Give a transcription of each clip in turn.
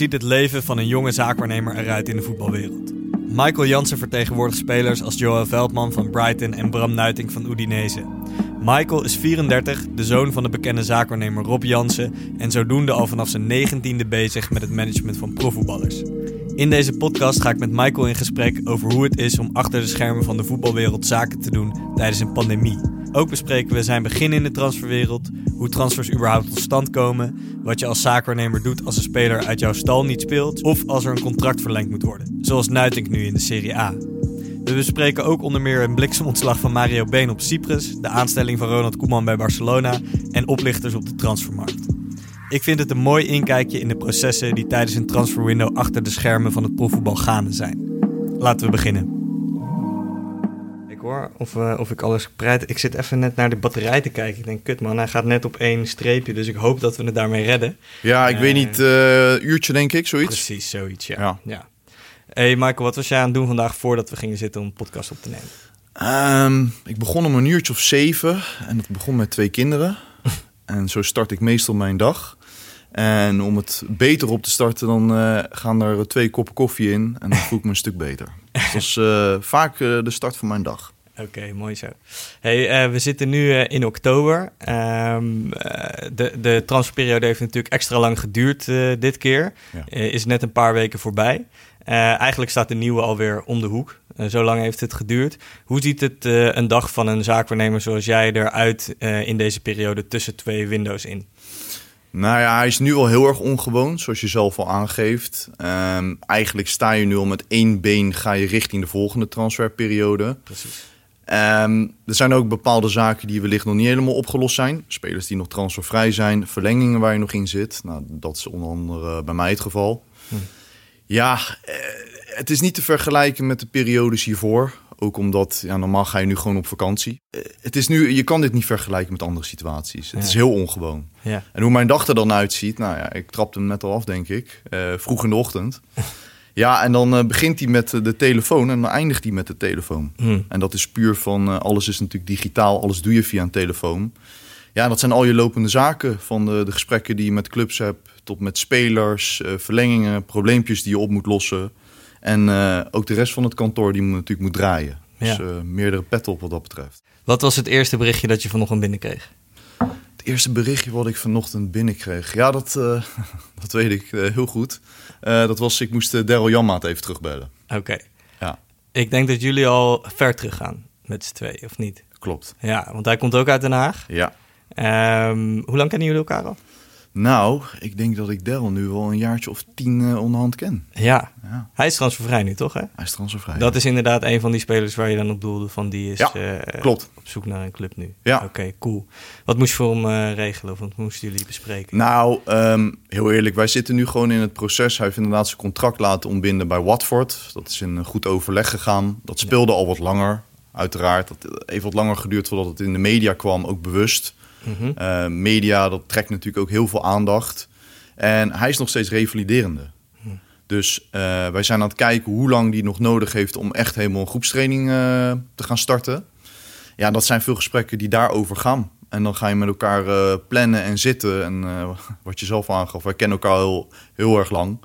ziet het leven van een jonge zaakwaarnemer eruit in de voetbalwereld? Michael Jansen vertegenwoordigt spelers als Joel Veldman van Brighton en Bram Nuiting van Udinese. Michael is 34, de zoon van de bekende zaakwaarnemer Rob Jansen en zodoende al vanaf zijn negentiende bezig met het management van profvoetballers. In deze podcast ga ik met Michael in gesprek over hoe het is om achter de schermen van de voetbalwereld zaken te doen tijdens een pandemie. Ook bespreken we zijn begin in de transferwereld, hoe transfers überhaupt tot stand komen, wat je als zaakwaarnemer doet als een speler uit jouw stal niet speelt of als er een contract verlengd moet worden, zoals Nuitink nu in de Serie A. We bespreken ook onder meer een bliksemontslag van Mario Been op Cyprus, de aanstelling van Ronald Koeman bij Barcelona en oplichters op de transfermarkt. Ik vind het een mooi inkijkje in de processen die tijdens een transferwindow achter de schermen van het profvoetbal gaande zijn. Laten we beginnen. Hoor of, uh, of ik alles bereid. Ik zit even net naar de batterij te kijken. Ik denk, kut man, hij gaat net op één streepje. Dus ik hoop dat we het daarmee redden. Ja, ik Uh, weet niet, uh, uurtje denk ik, zoiets. Precies, zoiets, ja. Ja. ja. Hey Michael, wat was jij aan het doen vandaag voordat we gingen zitten om een podcast op te nemen? Ehm, ik begon om een uurtje of zeven en dat begon met twee kinderen. en zo start ik meestal mijn dag. En om het beter op te starten, dan eh, gaan er twee koppen koffie in en dan voel ik me een stuk beter. Dus dat is eh, vaak eh, de start van mijn dag. Oké, mooi zo. Hey, we zitten nu in oktober. Um, uh, de, de transferperiode heeft natuurlijk extra lang geduurd dit keer. Ja. is net een paar weken voorbij. eigenlijk staat de nieuwe alweer om de hoek. zo lang heeft het geduurd. Hoe ziet het een dag van een zaakwaarnemer zoals jij eruit in deze periode tussen twee windows in? Nou ja, hij is nu al heel erg ongewoon, zoals je zelf al aangeeft. Um, eigenlijk sta je nu al met één been, ga je richting de volgende transferperiode. Precies. Um, er zijn ook bepaalde zaken die wellicht nog niet helemaal opgelost zijn. Spelers die nog transfervrij zijn, verlengingen waar je nog in zit. Nou, dat is onder andere bij mij het geval. Hm. Ja, eh, het is niet te vergelijken met de periodes hiervoor. Ook omdat, ja, normaal ga je nu gewoon op vakantie. Eh, het is nu, je kan dit niet vergelijken met andere situaties. Het Ja. is heel ongewoon. Ja. En hoe mijn dag er dan uitziet, nou ja, ik trapte hem net al af, denk ik. Eh, vroeg in de ochtend. Ja, en dan eh, begint hij met de telefoon en dan eindigt hij met de telefoon. Hm. En dat is puur van, alles is natuurlijk digitaal, alles doe je via een telefoon. Ja, dat zijn al je lopende zaken, van de, de gesprekken die je met clubs hebt, tot met spelers, verlengingen, probleempjes die je op moet lossen. En eh, ook de rest van het kantoor die moet, natuurlijk moet draaien. Dus eh, meerdere petten op wat dat betreft. Wat was het eerste berichtje dat je vanochtend binnenkreeg? Het eerste berichtje wat ik vanochtend binnenkreeg, ja, dat, eh, dat weet ik heel goed. Dat was, ik moest Daryl Janmaat even terugbellen. Oké. Ja. Ik denk dat jullie al ver terug gaan met z'n twee, of niet? Klopt. Ja, want hij komt ook uit Den Haag. Ja. Ehm, hoe lang kennen jullie elkaar al? Nou, ik denk dat ik Daryl nu wel een jaartje of tien uh, onderhand ken. Ja. Ja. Hij is transfervrij nu, toch? Hè? Hij is transfervrij. Dat is inderdaad een van die spelers waar je dan op doelde. Van die is Ja, eh, klopt. op zoek naar een club nu. Ja. Oké, cool. Wat moest je voor hem eh, regelen? Of wat moesten jullie bespreken? Nou, um, heel eerlijk, wij zitten nu gewoon in het proces. Hij heeft inderdaad zijn contract laten ontbinden bij Watford. Dat is in een goed overleg gegaan. Dat speelde al wat langer, uiteraard. Dat heeft wat langer geduurd voordat het in de media kwam, ook bewust. Mhm. Uh, media, dat trekt natuurlijk ook heel veel aandacht. En hij is nog steeds revaliderende. Hm. Dus uh, wij zijn aan het kijken hoe lang die nog nodig heeft om echt helemaal een groepstraining uh, te gaan starten. Ja, dat zijn veel gesprekken die daarover gaan. En dan ga je met elkaar plannen en zitten. En wat je zelf aangaf, wij kennen elkaar heel, heel erg lang.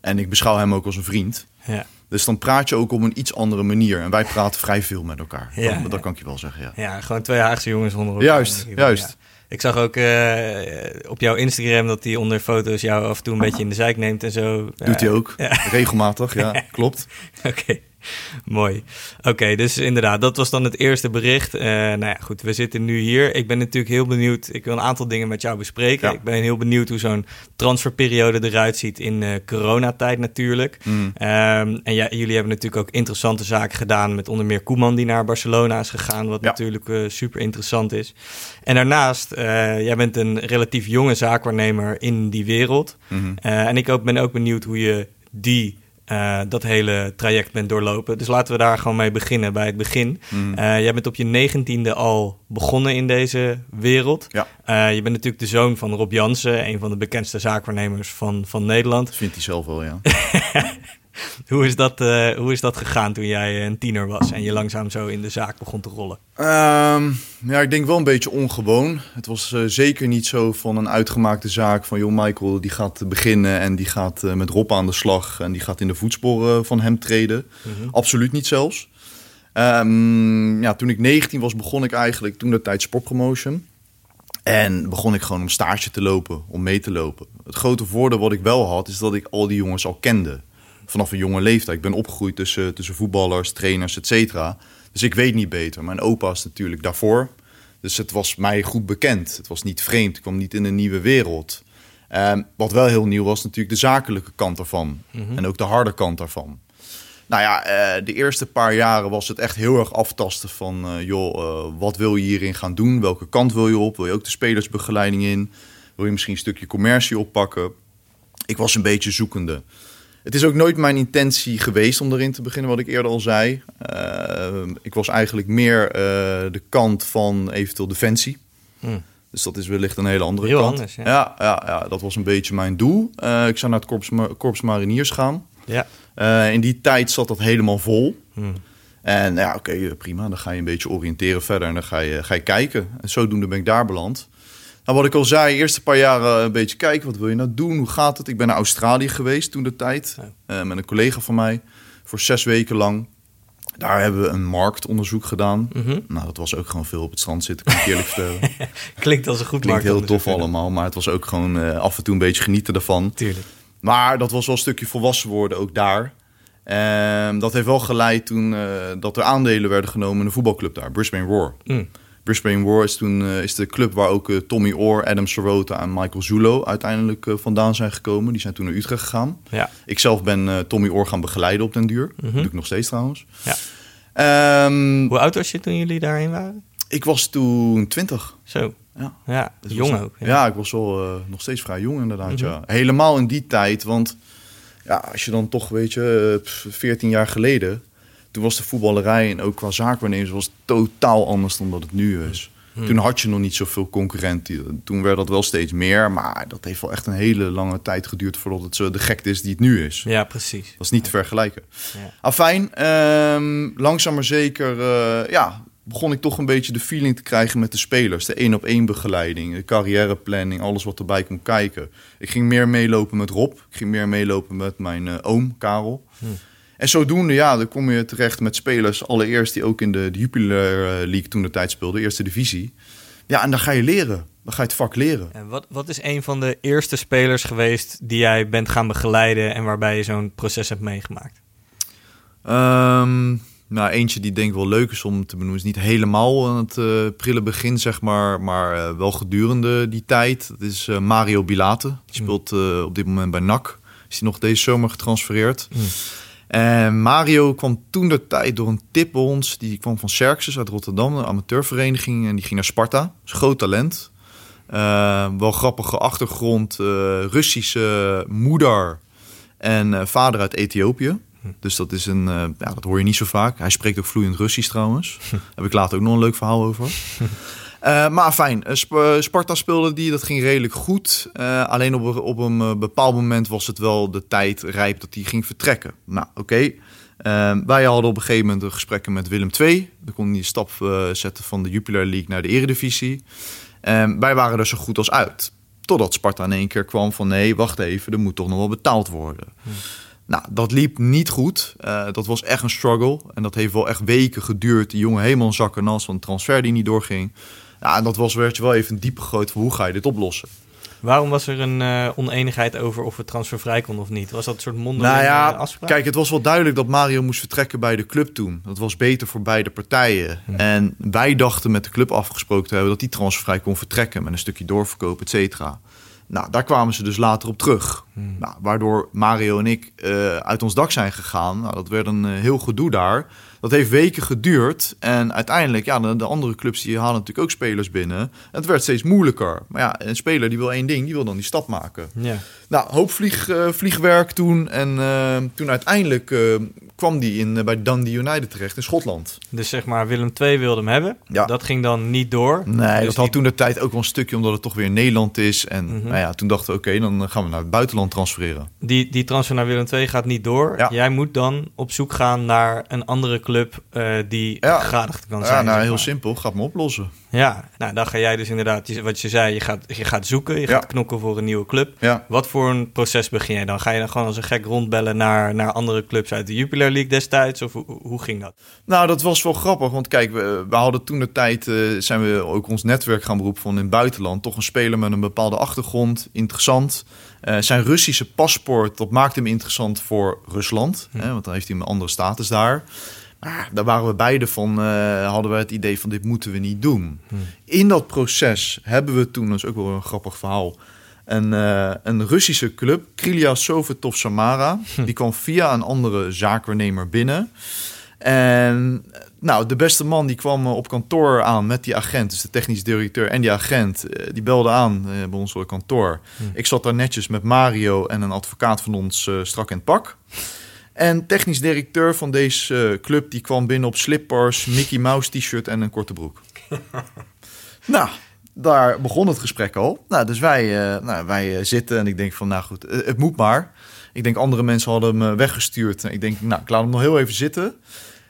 En ik beschouw hem ook als een vriend. Ja. Dus dan praat je ook op een iets andere manier. En wij praten vrij veel met elkaar. Ja, dat, kan ik je wel zeggen, ja. Ja, gewoon twee Haagse jongens onder elkaar. Juist, juist. Ik zag ook uh, op jouw Instagram dat hij onder foto's jou af en toe een beetje in de zijk neemt en zo. Doet hij ook, regelmatig, ja, klopt. Oké, okay. mooi. Oké, okay, dus inderdaad, dat was dan het eerste bericht. Uh, nou ja, goed, we zitten nu hier. Ik ben natuurlijk heel benieuwd. Ik wil een aantal dingen met jou bespreken. Ja. Ik ben heel benieuwd hoe zo'n transferperiode eruit ziet in uh, coronatijd natuurlijk. Mm. Um, en ja, jullie hebben natuurlijk ook interessante zaken gedaan met onder meer Koeman die naar Barcelona is gegaan, wat Ja. natuurlijk uh, super interessant is. En daarnaast, jij bent een relatief jonge zaakwaarnemer in die wereld. Mm -hmm. en ik ook, ben ook benieuwd hoe je die uh, dat hele traject bent doorlopen. Dus laten we daar gewoon mee beginnen, bij het begin. Mm. Uh, jij bent op je negentiende al begonnen in deze wereld. Ja. Uh, je bent natuurlijk de zoon van Rob Jansen, een van de bekendste zaakwaarnemers van, van Nederland. Dat vindt hij zelf wel, ja. Hoe is, dat, uh, hoe is dat gegaan toen jij een tiener was en je langzaam zo in de zaak begon te rollen? Um, ja, ik denk wel een beetje ongewoon. Het was uh, zeker niet zo van een uitgemaakte zaak van... joh, Michael die gaat beginnen en die gaat uh, met Rob aan de slag... en die gaat in de voetsporen van hem treden. Mm -hmm. Absoluut niet zelfs. Um, ja, toen ik 19 was, begon ik eigenlijk toen de tijd sportpromotion. En begon ik gewoon om stage te lopen, om mee te lopen. Het grote voordeel wat ik wel had, is dat ik al die jongens al kende. Vanaf een jonge leeftijd. Ik ben opgegroeid tussen, tussen voetballers, trainers, et cetera. Dus ik weet niet beter. Mijn opa is natuurlijk daarvoor. Dus het was mij goed bekend. Het was niet vreemd. Ik kwam niet in een nieuwe wereld. Um, wat wel heel nieuw was natuurlijk de zakelijke kant ervan. Mm -hmm. En ook de harde kant daarvan. Nou ja, uh, de eerste paar jaren was het echt heel erg aftasten van... Uh, joh, uh, wat wil je hierin gaan doen? Welke kant wil je op? Wil je ook de spelersbegeleiding in? Wil je misschien een stukje commercie oppakken? Ik was een beetje zoekende. Het is ook nooit mijn intentie geweest om erin te beginnen, wat ik eerder al zei. ik was eigenlijk meer de kant van eventueel defensie. Hmm. Dus dat is wellicht een hele andere Heel kant. Anders, ja. Ja, ja, ja, dat was een beetje mijn doel. ik zou naar het Korps, Korps Mariniers gaan. Ja. In die tijd zat dat helemaal vol. Hmm. En ja, oké, okay, prima. Dan ga je een beetje oriënteren verder en dan ga je, ga je kijken. En zodoende ben ik daar beland. Nou, wat ik al zei, eerste paar jaren een beetje kijken. Wat wil je nou doen? Hoe gaat het? Ik ben naar Australië geweest toen de tijd. Ja. Uh, met een collega van mij. Voor zes weken lang. Daar hebben we een marktonderzoek gedaan. Mm -hmm. Nou, dat was ook gewoon veel op het strand zitten, kan ik eerlijk vertellen. Klinkt als een goed Klinkt heel tof allemaal, maar het was ook gewoon uh, af en toe een beetje genieten ervan. Tuurlijk. Maar dat was wel een stukje volwassen worden ook daar. Um, dat heeft wel geleid toen uh, dat er aandelen werden genomen in de voetbalclub daar, Brisbane Roar. Mm. Brisbane Roar is toen uh, is de club waar ook uh, Tommy Orr, Adam Sorota en Michael Zulo uiteindelijk vandaan zijn gekomen. Die zijn toen naar Utrecht gegaan. Ja. Ik zelf ben Tommy Orr gaan begeleiden op den duur. Mhm. Dat doe ik nog steeds trouwens. Ja. Um, Hoe oud was je toen jullie daarheen waren? ik was toen 20. Zo. Ja. Ja, Dus jong was- ook. Ja, ik was wel eh, nog steeds vrij jong inderdaad. Mhm. ja. Helemaal in die tijd, want ja, als je dan toch, weet je, eh, pff, 14 jaar geleden... toen was de voetballerij en ook qua zaakwaarnemers was totaal anders dan dat het nu is. Mhm. Toen had je nog niet zoveel concurrenten. Toen werd dat wel steeds meer, maar dat heeft wel echt een hele lange tijd geduurd... voordat het zo de gekte is die het nu is. Ja, precies. Dat is niet te vergelijken. Ja. Afijn, ehm, langzaam maar zeker eh, ja, begon ik toch een beetje de feeling te krijgen met de spelers. De één op één begeleiding, de carrièreplanning, alles wat erbij kon kijken. Ik ging meer meelopen met Rob, ik ging meer meelopen met mijn eh, oom Karel. Hmm. En zodoende, ja, dan kom je terecht met spelers, allereerst die ook in de, de Jupiler eh, League toen de tijd speelden, eerste divisie. Ja, en dan ga je leren. Dan ga je het vak leren. En wat, wat is een van de eerste spelers geweest die jij bent gaan begeleiden en waarbij je zo'n proces hebt meegemaakt? Ehm, nou, eentje die denk ik wel leuk is om te benoemen, is niet helemaal aan het eh, prille begin, zeg maar, maar eh, wel gedurende die tijd. Dat is Mario Bilate. Die speelt eh, op dit moment bij NAC. Is hij nog deze zomer getransfereerd. Hmm. En Mario kwam toen de tijd door een tip bij ons. Die kwam van Xerxes uit Rotterdam, een amateurvereniging. En die ging naar Sparta. is een groot talent. Eh, wel grappige achtergrond. eh, Russische moeder en eh, vader uit Ethiopië. Dus dat is een, eh, ja, dat hoor je niet zo vaak. Hij spreekt ook vloeiend Russisch trouwens. Daar heb ik later ook nog een leuk verhaal over. Eh, maar fijn, eh, Sp- eh, Sparta speelde die, dat ging redelijk goed. Alleen op, een- op een bepaald moment was het wel de tijd rijp dat hij ging vertrekken. Nou, oké. Eh, wij hadden op een gegeven moment een gesprekken met Willem II. Dan kon hij de stap zetten van de Jupiler League naar de Eredivisie. Eh, wij waren er zo goed als uit. Totdat Sparta in één keer kwam van nee, wacht even, er moet toch nog wel betaald worden. Nou, dat liep niet goed. Dat was echt een struggle. En dat heeft wel echt weken geduurd. Die jongen helemaal in zak en nas van een transfer die niet doorging. Ja, en dat was, werd je wel even diep gegooid van hoe ga je dit oplossen? Waarom was er een eh, oneenigheid over of het transfervrij kon of niet? Was dat een soort mondelinge Nou ja, afspraak? kijk, het was wel duidelijk dat Mario moest vertrekken bij de club toen. Dat was beter voor beide partijen. Hm. En wij dachten met de club afgesproken te hebben dat die transfervrij kon vertrekken met een stukje doorverkoop, et cetera. Nou, daar kwamen ze dus later op terug. Hmm. Nou, waardoor Mario en ik eh, uit ons dak zijn gegaan. Nou, dat werd een eh, heel gedoe daar. Dat heeft weken geduurd. En uiteindelijk, ja, de, de andere clubs die halen natuurlijk ook spelers binnen. Het werd steeds moeilijker. Maar ja, een speler die wil één ding, die wil dan die stap maken. Ja. Nou, hoop vlieg, eh, vliegwerk toen. En eh, toen uiteindelijk eh, kwam die in, bij Dundee United terecht in Schotland. Dus zeg maar, Willem II wilde hem hebben. Ja. Dat ging dan niet door. Nee, dus dat had toen de tijd ook wel een stukje omdat het toch weer Nederland is. En mm nou ja, toen dachten we, oké, dan gaan we naar het buitenland transfereren. Die, die transfer naar Willem II gaat niet door. Ja. Jij moet dan op zoek gaan naar een andere club die ja. gegadigd kan zijn. Ja, nou, heel simpel. Gaat me oplossen. Ja, nou, dan ga jij dus inderdaad, wat je zei, je gaat, je gaat zoeken, je gaat knokken voor een nieuwe club. Ja. Wat voor een proces begin jij dan? Ga je dan gewoon als een gek rondbellen naar, naar andere clubs uit de Jupiler League destijds? Of hoe, hoe ging dat? Nou, dat was wel grappig, want kijk, we, we hadden toen de tijd, uh, zijn we ook ons netwerk gaan beroepen van in het buitenland. Toch een speler met een bepaalde achtergrond, interessant. Uh, zijn Russische paspoort, dat maakte hem interessant voor Rusland, hm. hè, want dan heeft hij een andere status daar. Maar daar waren we beide van, uh, hadden we het idee van dit moeten we niet doen. Hm. In dat proces hebben we toen, dat is ook wel een grappig verhaal, een, uh, een Russische club, Krylia Sovetov Samara, hm. die kwam via een andere zaakwaarnemer binnen. En nou, de beste man die kwam op kantoor aan met die agent, dus de technisch directeur en die agent, eh, die belde aan bij ons kantoor. Hm. Ik zat daar netjes met Mario en een advocaat van ons strak in het pak. En technisch directeur van deze uh, club die kwam binnen op slippers, Mickey Mouse t-shirt en een korte broek. nou, daar begon het gesprek al. Nou, dus wij, uh, nou, wij uh, zitten en ik denk van, nou goed, het moet maar. Ik denk andere mensen hadden hem weggestuurd. Ik denk, nou, ik laat hem nog heel even zitten.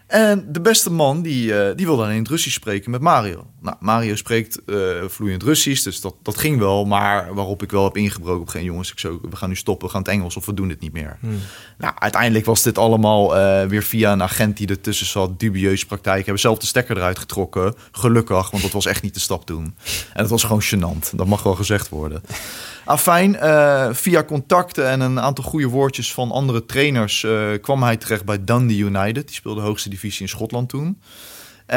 En de beste man die, uh, die wilde in het Russisch spreken met Mario. Nou, Mario spreekt uh, vloeiend Russisch, dus dat, dat ging wel. Maar waarop ik wel heb ingebroken op geen jongens, ik zo, we gaan nu stoppen, we gaan het Engels of we doen het niet meer. Hmm. Nou, uiteindelijk was dit allemaal uh, weer via een agent die ertussen zat. Dubieuze praktijk. Hebben zelf de stekker eruit getrokken. Gelukkig, want dat was echt niet de stap doen. En het was gewoon gênant. Dat mag wel gezegd worden. Afijn, uh, via contacten en een aantal goede woordjes van andere trainers uh, kwam hij terecht bij Dundee United. Die speelde de hoogste divisie in Schotland toen. Uh,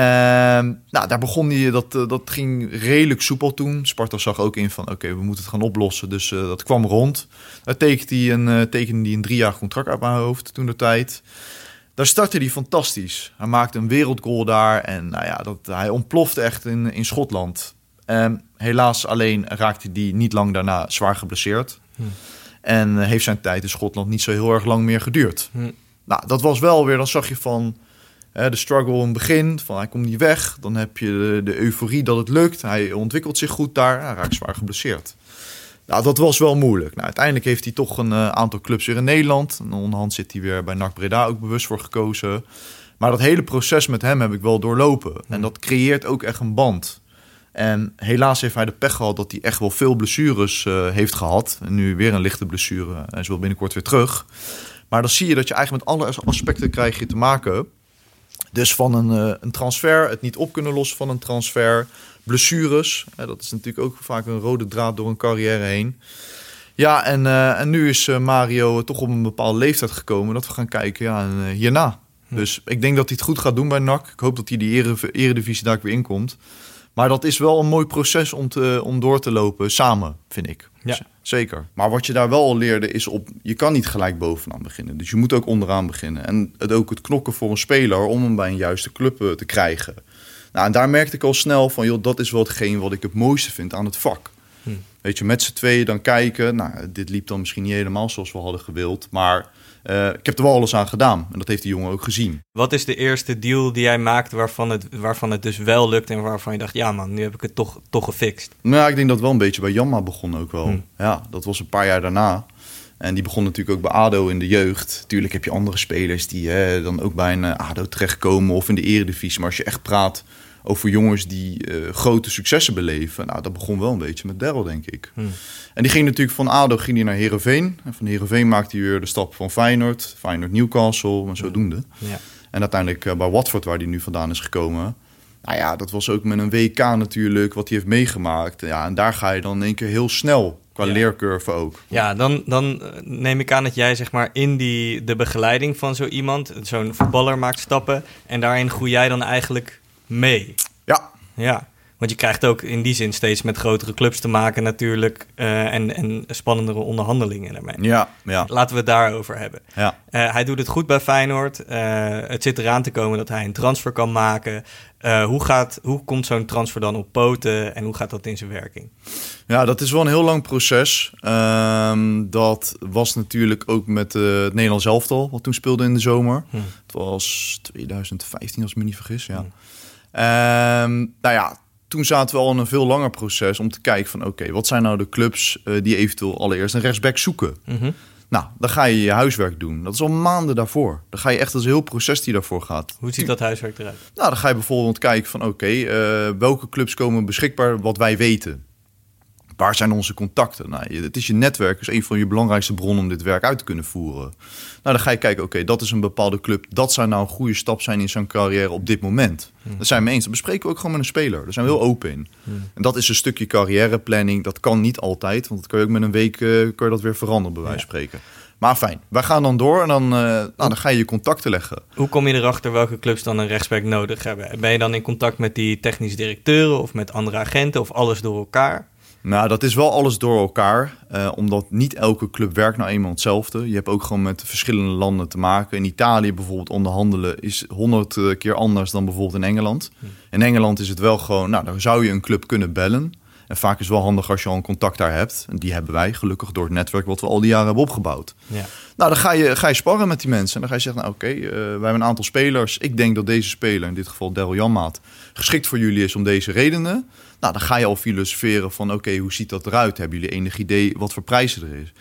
nou, daar begon hij, dat, uh, dat ging redelijk soepel toen. Sparta zag ook in van, oké, we moeten het gaan oplossen. Dus dat kwam rond. Daar tekende hij een, tekende een drie jaar contract uit mijn hoofd toen de tijd. Daar startte hij fantastisch. Hij maakte een wereldgoal daar. En nou ja, dat, hij ontplofte echt in, in Schotland. Um, helaas alleen raakte hij niet lang daarna zwaar geblesseerd. Hm. En eh, heeft zijn tijd in Schotland niet zo heel erg lang meer geduurd. Hm. Nou, dat was wel weer, dan zag je van de struggle in het begin, van hij komt niet weg. Dan heb je de, de, euforie dat het lukt. Hij ontwikkelt zich goed daar, hij raakt zwaar geblesseerd. Nou, dat was wel moeilijk. Nou, uiteindelijk heeft hij toch een uh, aantal clubs weer in Nederland. En onderhand zit hij weer bij NAC Breda ook bewust voor gekozen. Maar dat hele proces met hem heb ik wel doorlopen. En hm. dat creëert ook echt een band. En helaas heeft hij de pech gehad dat hij echt wel veel blessures uh, heeft gehad. En nu weer een lichte blessure. Hij is wel binnenkort weer terug. Maar dan zie je dat je eigenlijk met alle aspecten krijg je te maken. Dus van een, uh, een transfer, het niet op kunnen lossen van een transfer. Blessures, dat is natuurlijk ook vaak een rode draad door een carrière heen. Ja, en, uh, en nu is Mario toch op een bepaalde leeftijd gekomen dat we gaan kijken ja, hierna. Hm. Dus ik denk dat hij het goed gaat doen bij NAC. Ik hoop dat hij die eredivisie daar weer inkomt. Maar dat is wel een mooi proces om, te, om door te lopen samen, vind ik. Ja. Zeker. Maar wat je daar wel al leerde is op... Je kan niet gelijk bovenaan beginnen. Dus je moet ook onderaan beginnen. En het, ook het knokken voor een speler om hem bij een juiste club eh, te krijgen. Nou, en daar merkte ik al snel van... joh, dat is wel hetgeen wat ik het mooiste vind aan het vak. Hm. Weet je, met z'n tweeën dan kijken. Nou, dit liep dan misschien niet helemaal zoals we hadden gewild. Maar uh, ik heb er wel alles aan gedaan. En dat heeft die jongen ook gezien. Wat is de eerste deal die jij maakt waarvan het, waarvan het dus wel lukt en waarvan je dacht, ja man, nu heb ik het toch, toch gefixt? Nou, ik denk dat wel een beetje bij Jamma begon ook wel. Hm. Ja, dat was een paar jaar daarna. En die begon natuurlijk ook bij ADO in de jeugd. Tuurlijk heb je andere spelers die hè, dan ook bij een eh, ADO terechtkomen of in de eredivisie. Maar als je echt praat over jongens die uh, grote successen beleven. Nou, dat begon wel een beetje met Daryl, denk ik. Hmm. En die ging natuurlijk van ADO ging hij naar Herenveen. En van Herenveen maakte hij weer de stap van Feyenoord, Feyenoord Newcastle en zodoende. Ja. En uiteindelijk uh, bij Watford, waar hij nu vandaan is gekomen. Nou ja, dat was ook met een WK natuurlijk, wat hij heeft meegemaakt. Ja, en daar ga je dan in één keer heel snel qua leercurve ook. Ja, dan, dan eh, neem ik aan dat jij zeg maar in die, de begeleiding van zo iemand, zo'n voetballer maakt stappen. En daarin groei jij dan eigenlijk mee. Ja. Ja. Want je krijgt ook in die zin steeds met grotere clubs te maken natuurlijk. eh, en, en spannendere onderhandelingen daarmee. Ja, ja. Laten we het daarover hebben. ja. Eh, hij doet het goed bij Feyenoord. Eh, het zit eraan te komen dat hij een transfer kan maken. Hoe, gaat, hoe komt zo'n transfer dan op poten en hoe gaat dat in zijn werking? Ja, dat is wel een heel lang proces. Ehm, dat was natuurlijk ook met het Nederlands elftal, wat toen speelde in de zomer. Hm. Het was 2015, als ik me niet vergis, ja. Hm. Ehm, nou ja, toen zaten we al in een veel langer proces om te kijken van... oké, wat zijn nou de clubs eh, die eventueel allereerst een rechtsback zoeken? Mhm. Nou, dan ga je je huiswerk doen. Dat is al maanden daarvoor. Dan ga je echt als een heel proces die daarvoor gaat. Hoe ziet dat huiswerk eruit? Nou, dan ga je bijvoorbeeld kijken van oké, eh, welke clubs komen beschikbaar wat wij weten. Waar zijn onze contacten? Nou, het is je netwerk, is een van je belangrijkste bronnen om dit werk uit te kunnen voeren. Nou, dan ga je kijken, oké, dat is een bepaalde club. Dat zou nou een goede stap zijn in zijn carrière op dit moment. Dat zijn we eens. Dat bespreken we ook gewoon met een speler. Daar zijn we heel open in. En dat is een stukje carrièreplanning. Dat kan niet altijd, want dat kan je ook met een week kan je dat weer veranderen, bij wijze van spreken. Maar fijn, wij gaan dan door en dan, eh, nou, dan ga je je contacten leggen. Hoe kom je erachter welke clubs dan een rechtsback nodig hebben? Ben je dan in contact met die technisch directeuren of met andere agenten of alles door elkaar? Nou, dat is wel alles door elkaar. eh, omdat niet elke club werkt nou eenmaal hetzelfde. Je hebt ook gewoon met verschillende landen te maken. In Italië bijvoorbeeld onderhandelen is honderd eh, keer anders dan bijvoorbeeld in Engeland. In Engeland is het wel gewoon, nou, dan zou je een club kunnen bellen. En vaak is het wel handig als je al een contact daar hebt. En die hebben wij gelukkig door het netwerk wat we al die jaren hebben opgebouwd. Ja. Nou, dan ga je, ga je sparren met die mensen. En dan ga je zeggen, nou oké, eh, wij hebben een aantal spelers. Ik denk dat deze speler, in dit geval Daryl Janmaat, geschikt voor jullie is om deze redenen. Nou, dan ga je al filosoferen van, oké, hoe ziet dat eruit? Hebben jullie enig idee wat voor prijzen er is?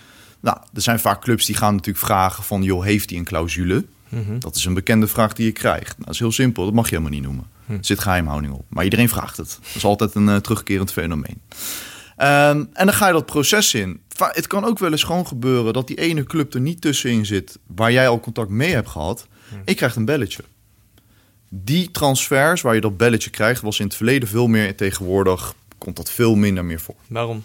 Nou, er zijn vaak clubs die gaan natuurlijk vragen van, joh, heeft hij een clausule? Mhm. Dat is een bekende vraag die je krijgt. Nou, dat is heel simpel, dat mag je helemaal niet noemen. Er zit geheimhouding op. Maar iedereen vraagt het. Dat is altijd een eh, terugkerend fenomeen. Ehm, en dan ga je dat proces in. Va- Het kan ook wel eens gewoon gebeuren dat die ene club er niet tussenin zit... waar jij al contact mee hebt gehad. Ik krijg een belletje. Die transfers waar je dat belletje krijgt... was in het verleden veel meer. Tegenwoordig komt dat veel minder meer voor. Waarom?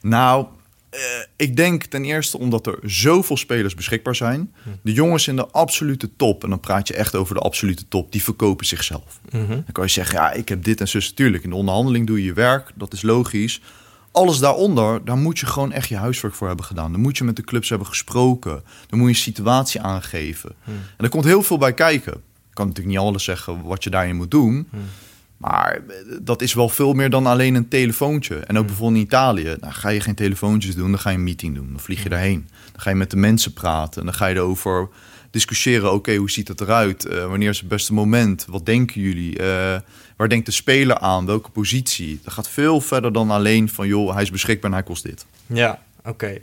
Nou, eh, ik denk ten eerste omdat er zoveel spelers beschikbaar zijn. De jongens in de absolute top, en dan praat je echt over de absolute top, die verkopen zichzelf. Mhm. Dan kan je zeggen, ja, ik heb dit en zus. Tuurlijk, in de onderhandeling doe je je werk, dat is logisch. Alles daaronder, daar moet je gewoon echt je huiswerk voor hebben gedaan. Dan moet je met de clubs hebben gesproken. Dan moet je een situatie aangeven. En er komt heel veel bij kijken. Ik kan natuurlijk niet alles zeggen wat je daarin moet doen. Maar eh, dat is wel veel meer dan alleen een telefoontje. En ook bijvoorbeeld in Italië. Nou, ga je geen telefoontjes doen, dan ga je een meeting doen. Dan vlieg je daarheen. Dan ga je met de mensen praten. En dan ga je erover discussiëren. Oké, hoe ziet het eruit? Eh, wanneer is het beste moment? Wat denken jullie? Eh, waar denkt de speler aan? Welke positie? Dat gaat veel verder dan alleen van... joh, hij is beschikbaar en hij kost dit. Ja, oké.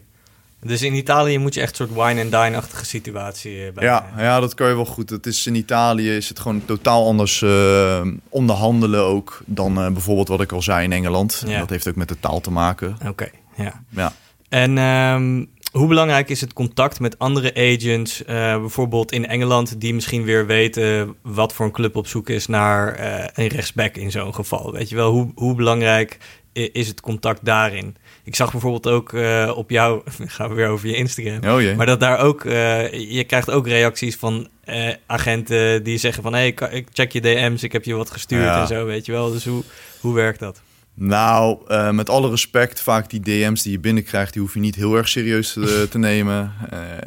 Dus in Italië moet je echt een soort wine and dine-achtige situatie eh, bij. Ja, ja, dat kan je wel goed. Het is in Italië is het gewoon totaal anders eh, onderhandelen ook... dan eh, bijvoorbeeld wat ik al zei in Engeland. Ja. Dat heeft ook met de taal te maken. Oké, ja. Ja. En ehm, hoe belangrijk is het contact met andere agents, bijvoorbeeld in Engeland, die misschien weer weten wat voor een club op zoek is naar een rechtsback in zo'n geval? Weet je wel, hoe, hoe belangrijk is het contact daarin? Ik zag bijvoorbeeld ook eh, op jou, gaan we weer over je Instagram, Oh jee. maar dat daar ook, eh, je krijgt ook reacties van eh, agenten die zeggen van, hé, hey, ik check je DM's, ik heb je wat gestuurd Ja. en zo, weet je wel. Dus hoe, hoe werkt dat? Nou, met alle respect, vaak die DM's die je binnenkrijgt, die hoef je niet heel erg serieus te nemen.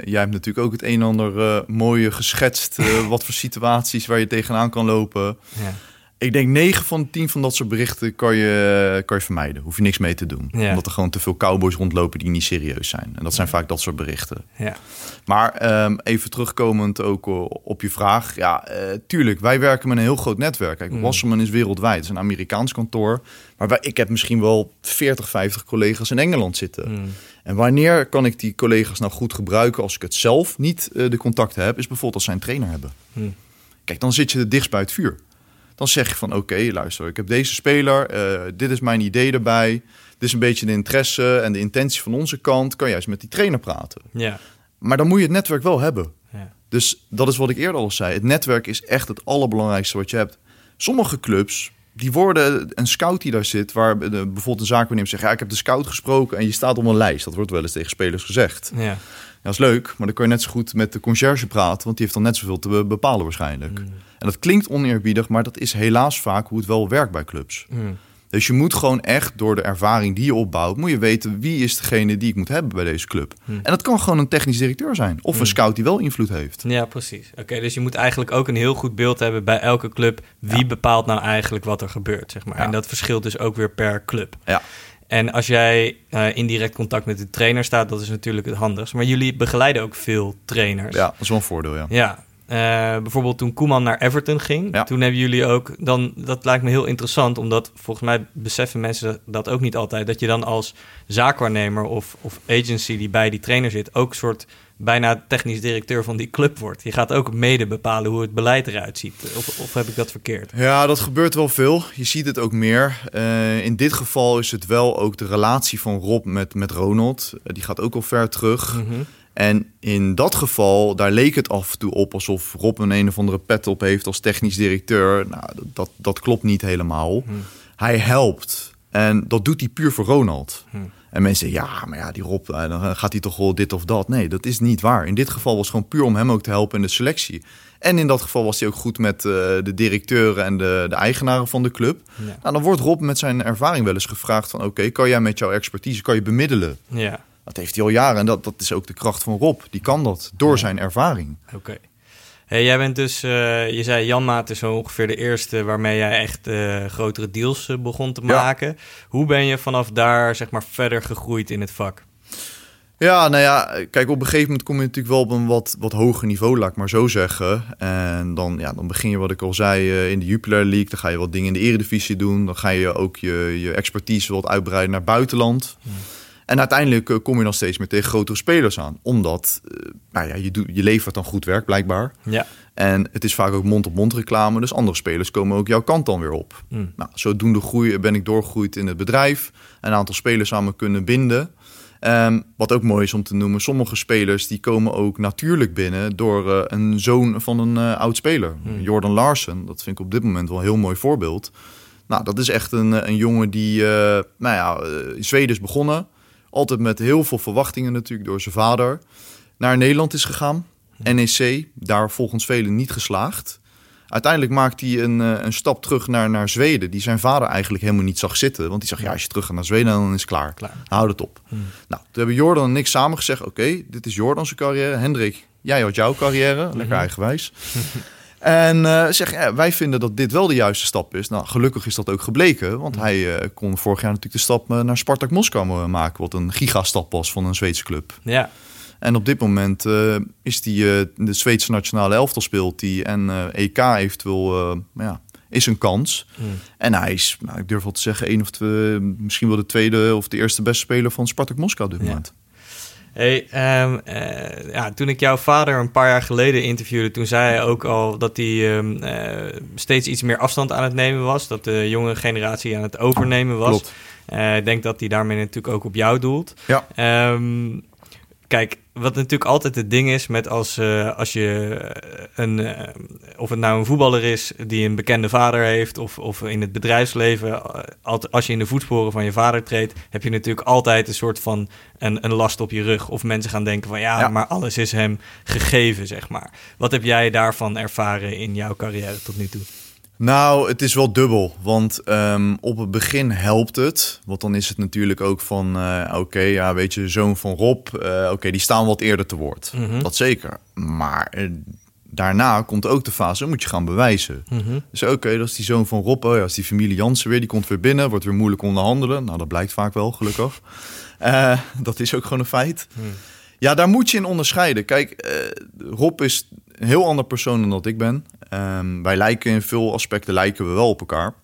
Jij hebt natuurlijk ook het een en ander mooie geschetst, wat voor situaties waar je tegenaan kan lopen. Ja. Ik denk 9 van de 10 van dat soort berichten kan je, kan je vermijden. Hoef je niks mee te doen. Ja. Omdat er gewoon te veel cowboys rondlopen die niet serieus zijn. En dat zijn vaak dat soort berichten. Ja. Maar ehm, even terugkomend ook eh, op je vraag. Ja, eh, tuurlijk, wij werken met een heel groot netwerk. Kijk, Mm. Wasserman is wereldwijd. Het is een Amerikaans kantoor. Maar wij, ik heb misschien wel 40, 50 collega's in Engeland zitten. Mm. En wanneer kan ik die collega's nou goed gebruiken als ik het zelf niet eh, de contacten heb? Is bijvoorbeeld als zij een trainer hebben. Mm. Kijk, dan zit je het dichtst bij het vuur. Dan zeg je van oké, luister, ik heb deze speler. eh, dit is mijn idee erbij. Dit is een beetje de interesse en de intentie van onze kant. Kan juist met die trainer praten. Ja. Maar dan moet je het netwerk wel hebben. Ja. Dus dat is wat ik eerder al zei. Het netwerk is echt het allerbelangrijkste wat je hebt. Sommige clubs, die worden een scout die daar zit... waar de, bijvoorbeeld een zaakwaarnemer zegt... ja, ik heb de scout gesproken en je staat op een lijst. Dat wordt wel eens tegen spelers gezegd. Ja. dat is leuk, maar dan kan je net zo goed met de conciërge praten, want die heeft dan net zoveel te be- bepalen waarschijnlijk. Mm. En dat klinkt oneerbiedig, maar dat is helaas vaak hoe het wel werkt bij clubs. Mm. Dus je moet gewoon echt door de ervaring die je opbouwt, moet je weten wie is degene die ik moet hebben bij deze club. Hm. En dat kan gewoon een technisch directeur zijn of een scout die wel invloed heeft. Ja, precies. Oké, dus je moet eigenlijk ook een heel goed beeld hebben bij elke club. Wie bepaalt nou eigenlijk wat er gebeurt, zeg maar. Ja. En dat verschilt dus ook weer per club. Ja. En als jij eh, in direct contact met de trainer staat, dat is natuurlijk het handigst. Maar jullie begeleiden ook veel trainers. Ja, dat is wel een voordeel, ja. Ja, eh, bijvoorbeeld toen Koeman naar Everton ging, Ja. toen hebben jullie ook, dan, dat lijkt me heel interessant, omdat volgens mij beseffen mensen dat, dat ook niet altijd, dat je dan als zaakwaarnemer of, of agency die bij die trainer zit, ook een soort bijna technisch directeur van die club wordt. Je gaat ook mede bepalen hoe het beleid eruit ziet. Of, of heb ik dat verkeerd? Ja, dat gebeurt wel veel. Je ziet het ook meer. Eh, in dit geval is het wel ook de relatie van Rob met, met Ronald. Eh, die gaat ook al ver terug. Mhm. En in dat geval, daar leek het af en toe op alsof Rob een een of andere pet op heeft als technisch directeur. Nou, dat, dat klopt niet helemaal. Hmm. Hij helpt. En dat doet hij puur voor Ronald. Hmm. En mensen zeggen, ja, maar ja, die Rob, eh, dan gaat hij toch wel dit of dat. Nee, dat is niet waar. In dit geval was het gewoon puur om hem ook te helpen in de selectie. En in dat geval was hij ook goed met eh, de directeuren en de, de eigenaren van de club. Ja. Nou, dan wordt Rob met zijn ervaring wel eens gevraagd van... oké, kan jij met jouw expertise, kan je bemiddelen? ja, Dat heeft hij al jaren en dat, dat is ook de kracht van Rob. Die kan dat door zijn ervaring. oké. Hey, jij bent dus, eh, je zei Jan Maat is zo ongeveer de eerste waarmee jij echt eh, grotere deals eh, begon te Ja. maken. Hoe ben je vanaf daar zeg maar verder gegroeid in het vak? Ja, nou ja, kijk, op een gegeven moment kom je natuurlijk wel op een wat, wat hoger niveau, laat ik maar zo zeggen. En dan, ja, dan begin je, wat ik al zei, in de Jupiler League. Dan ga je wat dingen in de eredivisie doen. Dan ga je ook je, je expertise wat uitbreiden naar buitenland. En uiteindelijk eh, kom je dan steeds meer tegen grotere spelers aan. Omdat, eh, nou ja, je, doet, je levert dan goed werk, blijkbaar. Ja. En het is vaak ook mond-op-mond reclame. Dus andere spelers komen ook jouw kant dan weer op. Mm. Nou, zodoende groei, ben ik doorgegroeid in het bedrijf. Een aantal spelers samen kunnen binden. Ehm, wat ook mooi is om te noemen, sommige spelers die komen ook natuurlijk binnen door eh, een zoon van een oud speler. Hmm. Jordan Larsen, dat vind ik op dit moment wel een heel mooi voorbeeld. Nou, dat is echt een, een jongen die, eh, nou ja, in Zweden is begonnen. Altijd met heel veel verwachtingen natuurlijk door zijn vader. Naar Nederland is gegaan. NEC, daar volgens velen niet geslaagd. Uiteindelijk maakt hij een, eh, een stap terug naar, naar Zweden, die zijn vader eigenlijk helemaal niet zag zitten. Want die zag, ja, als je terug gaat naar Zweden, dan is het klaar. Klaar. Houd het op. Hmm. Nou, toen hebben Jordan en ik samen gezegd, oké, dit is Jordan's carrière. Hendrik, jij had jouw carrière, lekker Mhm. eigenwijs. en eh, zeg, ja, wij vinden dat dit wel de juiste stap is. Nou, gelukkig is dat ook gebleken, want hij eh, kon vorig jaar natuurlijk de stap eh, naar Spartak Moskou maken, wat een gigastap was van een Zweedse club. Ja. En op dit moment eh, is hij eh, de Zweedse nationale elftal speelt hij en EK eventueel ja, is een kans. Mm. En hij is, nou, ik durf wel te zeggen, één of twee, misschien wel de tweede of de eerste beste speler van Spartak Moskou dit Ja. moment. Hey, ehm, eh, ja, toen ik jouw vader een paar jaar geleden interviewde, toen zei hij ook al dat hij ehm, eh, steeds iets meer afstand aan het nemen was. Dat de jonge generatie aan het overnemen was. Klopt. Eh, ik denk dat hij daarmee natuurlijk ook op jou doelt. Ja. Ehm, kijk, wat natuurlijk altijd het ding is met als, eh, als je eh, een, eh, of het nou een voetballer is die een bekende vader heeft, of, of in het bedrijfsleven, als je in de voetsporen van je vader treedt, heb je natuurlijk altijd een soort van een, een last op je rug. Of mensen gaan denken van ja, Ja. maar alles is hem gegeven, zeg maar. Wat heb jij daarvan ervaren in jouw carrière tot nu toe? Nou, het is wel dubbel. Want ehm, op het begin helpt het. Want dan is het natuurlijk ook van... eh, oké, ja, weet je, zoon van Rob... eh, oké, die staan wat eerder te woord. Mhm. Dat zeker. Maar eh, daarna komt ook de fase... dan moet je gaan bewijzen. Mhm. Dus oké, dat is die zoon van Rob. Oh ja, dat is die familie Jansen weer. Die komt weer binnen. Wordt weer moeilijk onderhandelen. Nou, dat blijkt vaak wel, gelukkig. Dat is ook gewoon een feit. Hmm. Ja, daar moet je in onderscheiden. Kijk, Rob is een heel ander persoon dan dat ik ben. Ehm, wij lijken in veel aspecten lijken we wel op elkaar.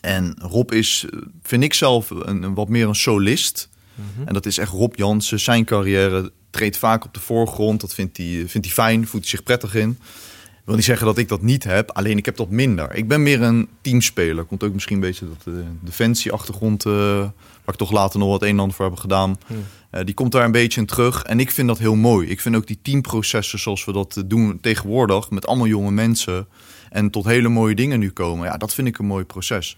En Rob is, eh, vind ik zelf, een, wat meer een solist. Mhm. En dat is echt Rob Jansen. Zijn carrière treedt vaak op de voorgrond. Dat vindt hij, vindt hij fijn, voelt hij zich prettig in. Wil niet zeggen dat ik dat niet heb, alleen ik heb dat minder. Ik ben meer een teamspeler. Komt ook misschien een beetje dat de defensie-achtergrond, eh, waar ik toch later nog wat een en ander voor heb gedaan. Hmm. Eh, die komt daar een beetje in terug. En ik vind dat heel mooi. Ik vind ook die teamprocessen zoals we dat eh, doen tegenwoordig, met allemaal jonge mensen. En tot hele mooie dingen nu komen. Ja, dat vind ik een mooi proces.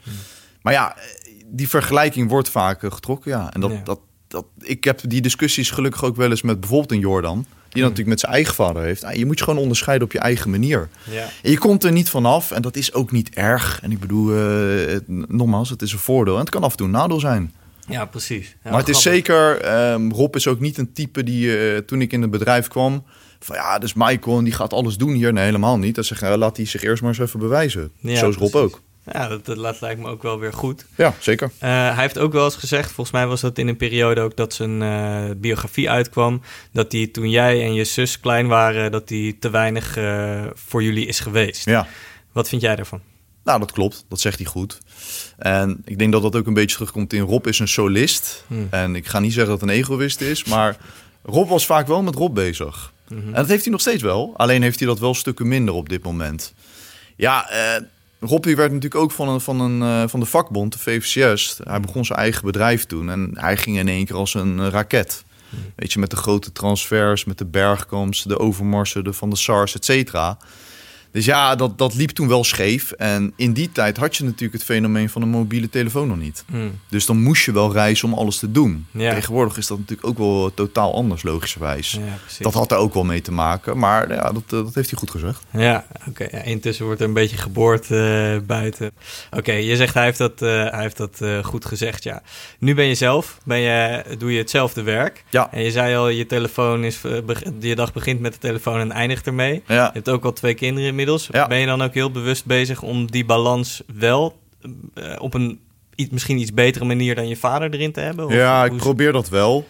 Maar ja, eh, die vergelijking wordt vaak eh, getrokken. Ja. En dat, Ja. dat, dat, ik heb die discussies gelukkig ook wel eens met bijvoorbeeld een Jordan. Die natuurlijk met zijn eigen vader heeft. Ah, Je moet je gewoon onderscheiden op je eigen manier. Ja. En je komt er niet vanaf en dat is ook niet erg. En ik bedoel, eh, het- nogmaals, het is een voordeel. En het kan af en toe een nadeel zijn. Ja, precies. Ja, maar het is zeker, ehm, Rob is ook niet een type die eh, toen ik in het bedrijf kwam... van ja, dus Michael en die gaat alles doen hier. Nee, helemaal niet. Dat zegt, ja, laat hij zich eerst maar eens even bewijzen. Ja, Zo is Rob precies. ook. Ja, dat, dat laat- lijkt me ook wel weer goed. Ja, zeker. Eh, hij heeft ook wel eens gezegd, volgens mij was dat in een periode ook dat zijn eh, biografie uitkwam, dat hij toen jij en je zus klein waren, dat hij te weinig eh, voor jullie is geweest. Ja. Wat vind jij daarvan? Nou, dat klopt. Dat zegt hij goed. En ik denk dat dat ook een beetje terugkomt in Rob is een solist. Hmm. En ik ga niet zeggen dat het een egoïst is, maar Rob was vaak wel met Rob bezig. Mhm. En dat heeft hij nog steeds wel. Alleen heeft hij dat wel stukken minder op dit moment. Ja, eh, Rob die werd natuurlijk ook van, een, van, een, eh, van de vakbond, de VVCS. Hij begon zijn eigen bedrijf toen. En hij ging in één keer als een eh, raket. Weet je, met de grote transfers, met de Bergkamps, de Overmarsen, de Van de SARS, et cetera. Dus ja, dat, dat liep toen wel scheef. En in die tijd had je natuurlijk het fenomeen van een mobiele telefoon nog niet. Hmm. Dus dan moest je wel reizen om alles te doen. Ja. Tegenwoordig is dat natuurlijk ook wel totaal anders, logischerwijs. Ja. Dat had er ook wel mee te maken, maar ja, dat, eh, dat heeft hij goed gezegd. Ja, oké. Ja, intussen wordt er een beetje geboord eh, buiten. Oké, je zegt hij heeft dat, eh, hij heeft dat eh, goed gezegd, ja. Nu ben je zelf, ben je, doe je hetzelfde werk. Ja. En je zei al, je telefoon is, eh, je dag begint met de telefoon en eindigt ermee. Ja. Je hebt ook al twee kinderen inmiddels. Ja. Ben je dan ook heel bewust bezig om die balans wel eh, op een iets, misschien iets betere manier dan je vader erin te hebben? Of Ja, ik probeer dat wel.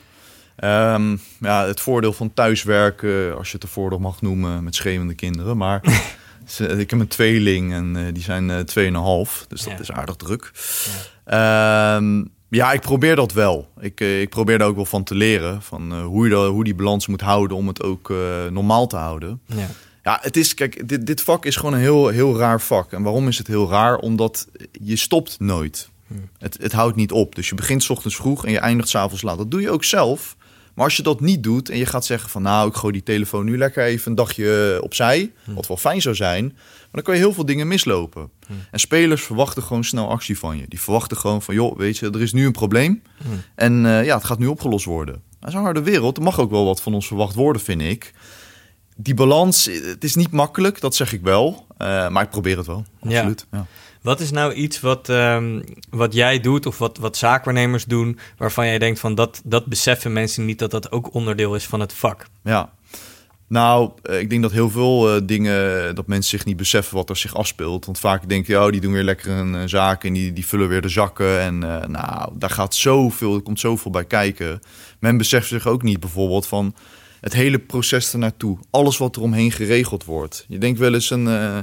Ehm, ja, het voordeel van thuiswerken, als je het een voordeel mag noemen met schreeuwende kinderen. Maar ik heb een tweeling en eh, die zijn eh, tweeënhalf, dus dat Ja. is aardig druk. Ehm, ja, ik probeer dat wel. Ik, ik probeer daar ook wel van te leren. Van hoe, je hoe die balans moet houden om het ook normaal te houden. Ja. Ja, het is, kijk, dit, dit vak is gewoon een heel, heel raar vak. En waarom is het heel raar? Omdat je stopt nooit. Het, het houdt niet op. Dus je begint 's ochtends vroeg en je eindigt 's avonds laat. Dat doe je ook zelf. Maar als je dat niet doet en je gaat zeggen van... nou, ik gooi die telefoon nu lekker even een dagje opzij... wat wel fijn zou zijn... maar dan kan je heel veel dingen mislopen. En spelers verwachten gewoon snel actie van je. Die verwachten gewoon van, joh, weet je, er is nu een probleem... en eh, ja, het gaat nu opgelost worden. Dat is een harde wereld. Er mag ook wel wat van ons verwacht worden, vind ik die balans, het is niet makkelijk, dat zeg ik wel. Eh, maar ik probeer het wel, absoluut. Ja. Wat is nou iets wat, ehm, wat jij doet of wat, wat zaakwaarnemers doen... waarvan jij denkt van dat, dat beseffen mensen niet dat dat ook onderdeel is van het vak? ja. Nou, eh, ik denk dat heel veel eh, dingen, dat mensen zich niet beseffen wat er zich afspeelt. Want vaak denk je, oh, die doen weer lekker een zaak en die, die vullen weer de zakken. En nou, daar gaat zoveel, er komt zoveel bij kijken. Men beseft zich ook niet bijvoorbeeld van het hele proces ernaartoe. Alles wat er omheen geregeld wordt. Je denkt wel eens een, eh,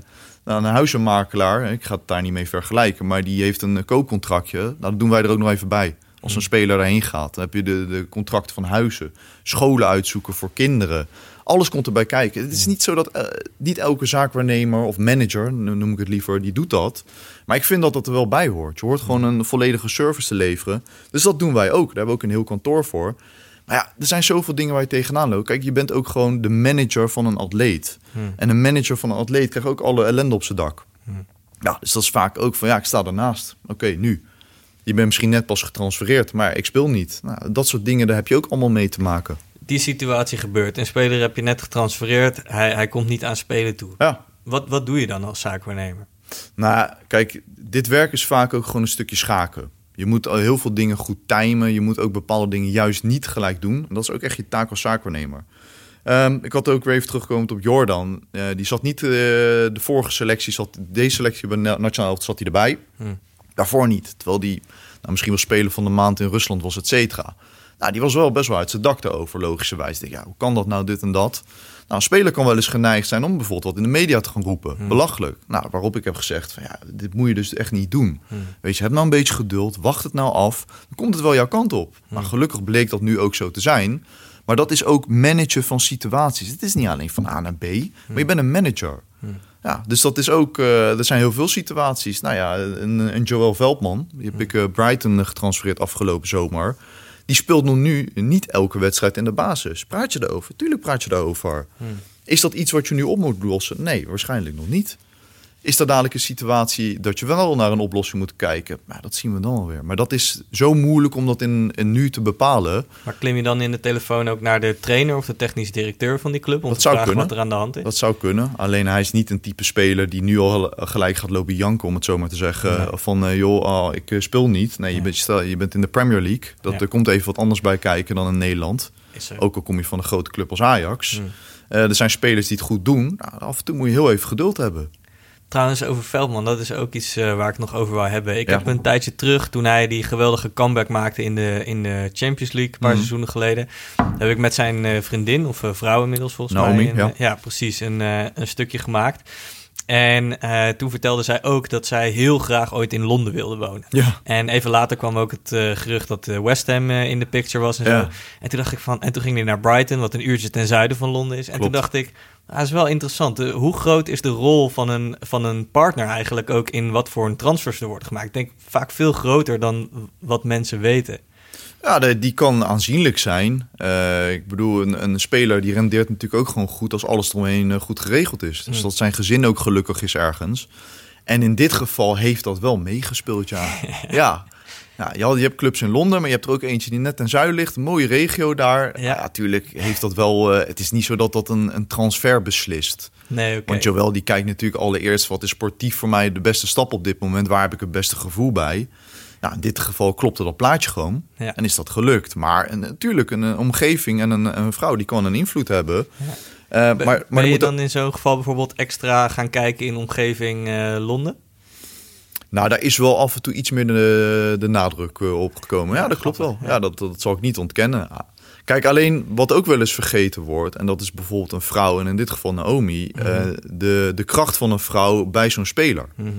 nou, een huizenmakelaar, ik ga het daar niet mee vergelijken, maar die heeft een koopcontractje. Nou, dat doen wij er ook nog even bij. Als een speler daarheen gaat, dan heb je de, de contracten van huizen, scholen uitzoeken voor kinderen. Alles komt erbij kijken. Het is niet zo dat eh, niet elke zaakwaarnemer of manager, no- noem ik het liever, die doet dat. Maar ik vind dat dat er wel bij hoort. Je hoort gewoon een volledige service te leveren. Dus dat doen wij ook. Daar hebben we ook een heel kantoor voor. Maar ja, er zijn zoveel dingen waar je tegenaan loopt. Kijk, je bent ook gewoon de manager van een atleet. En een manager van een atleet krijgt ook alle ellende op zijn dak. Ja, dus dat is vaak ook van, ja, ik sta ernaast. Oké, nu. Je bent misschien net pas getransfereerd, maar ik speel niet. Nou, dat soort dingen, daar heb je ook allemaal mee te maken. Die situatie gebeurt. Een speler heb je net getransfereerd. Hij, hij komt niet aan spelen toe. Ja, Wat, wat doe je dan als zaakwaarnemer? Nou, kijk, dit werk is vaak ook gewoon een stukje schaken. Je moet al heel veel dingen goed timen. Je moet ook bepaalde dingen juist niet gelijk doen. En dat is ook echt je taak als zaakwaarnemer. Ehm, ik had ook weer even teruggekomen op Jordan. Eh, die zat niet, eh, de vorige selectie zat, deze selectie bij Na- Nationaal Elftal zat hij erbij. Hmm. Daarvoor niet. Terwijl die nou, misschien wel speler van de maand in Rusland was, et cetera. Nou, die was wel best wel uit zijn dak erover, logischerwijs. Ik ja, hoe kan dat nou, dit en dat? Nou, een speler kan wel eens geneigd zijn om bijvoorbeeld wat in de media te gaan roepen. Belachelijk. Nou, waarop ik heb gezegd van ja, dit moet je dus echt niet doen. Weet je, heb nou een beetje geduld, wacht het nou af. Dan komt het wel jouw kant op. Maar gelukkig bleek dat nu ook zo te zijn. Maar dat is ook managen van situaties. Het is niet alleen van A naar B, maar je bent een manager. Ja, dus dat is ook, eh, er zijn heel veel situaties. Nou ja, een, een Joel Veldman, die heb ik eh, Brighton getransfereerd afgelopen zomer. Die speelt nog nu niet elke wedstrijd in de basis. Praat je daarover? Tuurlijk praat je daarover. Is dat iets wat je nu op moet lossen? Nee, waarschijnlijk nog niet. Is er dadelijk een situatie dat je wel naar een oplossing moet kijken? Nou, dat zien we dan alweer. Maar dat is zo moeilijk om dat in, in nu te bepalen. Maar klim je dan in de telefoon ook naar de trainer of de technisch directeur van die club om Dat te zou vragen kunnen. wat er aan de hand is? Dat zou kunnen. Alleen hij is niet een type speler die nu al gelijk gaat lopen janken, om het zo maar te zeggen. Nee. Van eh, joh, ah, ik eh, speel niet. Nee, je, bent, stel, je bent in de Premier League. Dat, Ja. Er komt even wat anders bij kijken dan in Nederland. Ook al kom je van een grote club als Ajax. Mm. Eh, er zijn spelers die het goed doen. Nou, af en toe moet je heel even geduld hebben. Trouwens, over Veldman, dat is ook iets eh, waar ik nog over wou hebben. Ik Ja. heb een tijdje terug, toen hij die geweldige comeback maakte in de, in de Champions League, een paar Mhm. seizoenen geleden, heb ik met zijn eh, vriendin, of eh, vrouw inmiddels volgens Naomi, mij, een, ja. ja, precies, een, een stukje gemaakt. En toen vertelde zij ook dat zij heel graag ooit in Londen wilde wonen. Ja. En even later kwam ook het eh, gerucht dat West Ham in de picture was en Ja. zo. En toen dacht ik van, en toen ging hij naar Brighton, wat een uurtje ten zuiden van Londen is. En toen dacht ik, dat is wel interessant. Hoe groot is de rol van een, van een partner eigenlijk ook in wat voor een transfers er wordt gemaakt? Ik denk vaak veel groter dan wat mensen weten. Ja, de- die kan aanzienlijk zijn. Eh, ik bedoel, een, een speler die rendeert natuurlijk ook gewoon goed als alles eromheen eh, goed geregeld is. Dus Mm. dat zijn gezin ook gelukkig is ergens. En in dit geval heeft dat wel meegespeeld, ja. ja. Ja, je, had- je hebt clubs in Londen, maar je hebt er ook eentje die net ten zuiden ligt. Een mooie regio daar. Ja. Ja, natuurlijk heeft dat wel... eh, het is niet zo dat dat een, een transfer beslist. Nee, oké. Want Joël die kijkt natuurlijk allereerst... wat is sportief voor mij de beste stap op dit moment? Waar heb ik het beste gevoel bij? Nou, in dit geval klopte dat plaatje gewoon. Ja. En is dat gelukt. Maar een- natuurlijk, een, een omgeving en een, een vrouw... die kan een invloed hebben. Ja. Eh, maar, ben maar je moet dan in zo'n geval bijvoorbeeld extra gaan kijken in omgeving eh, Londen? Nou, daar is wel af en toe iets meer de, de nadruk eh, op gekomen. Ja, dat klopt wel. ja. Dat, dat zal ik niet ontkennen. Kijk, alleen wat ook wel eens vergeten wordt... en dat is bijvoorbeeld een vrouw, en in dit geval Naomi... Mhm. eh, de, de kracht van een vrouw bij zo'n speler. Mhm.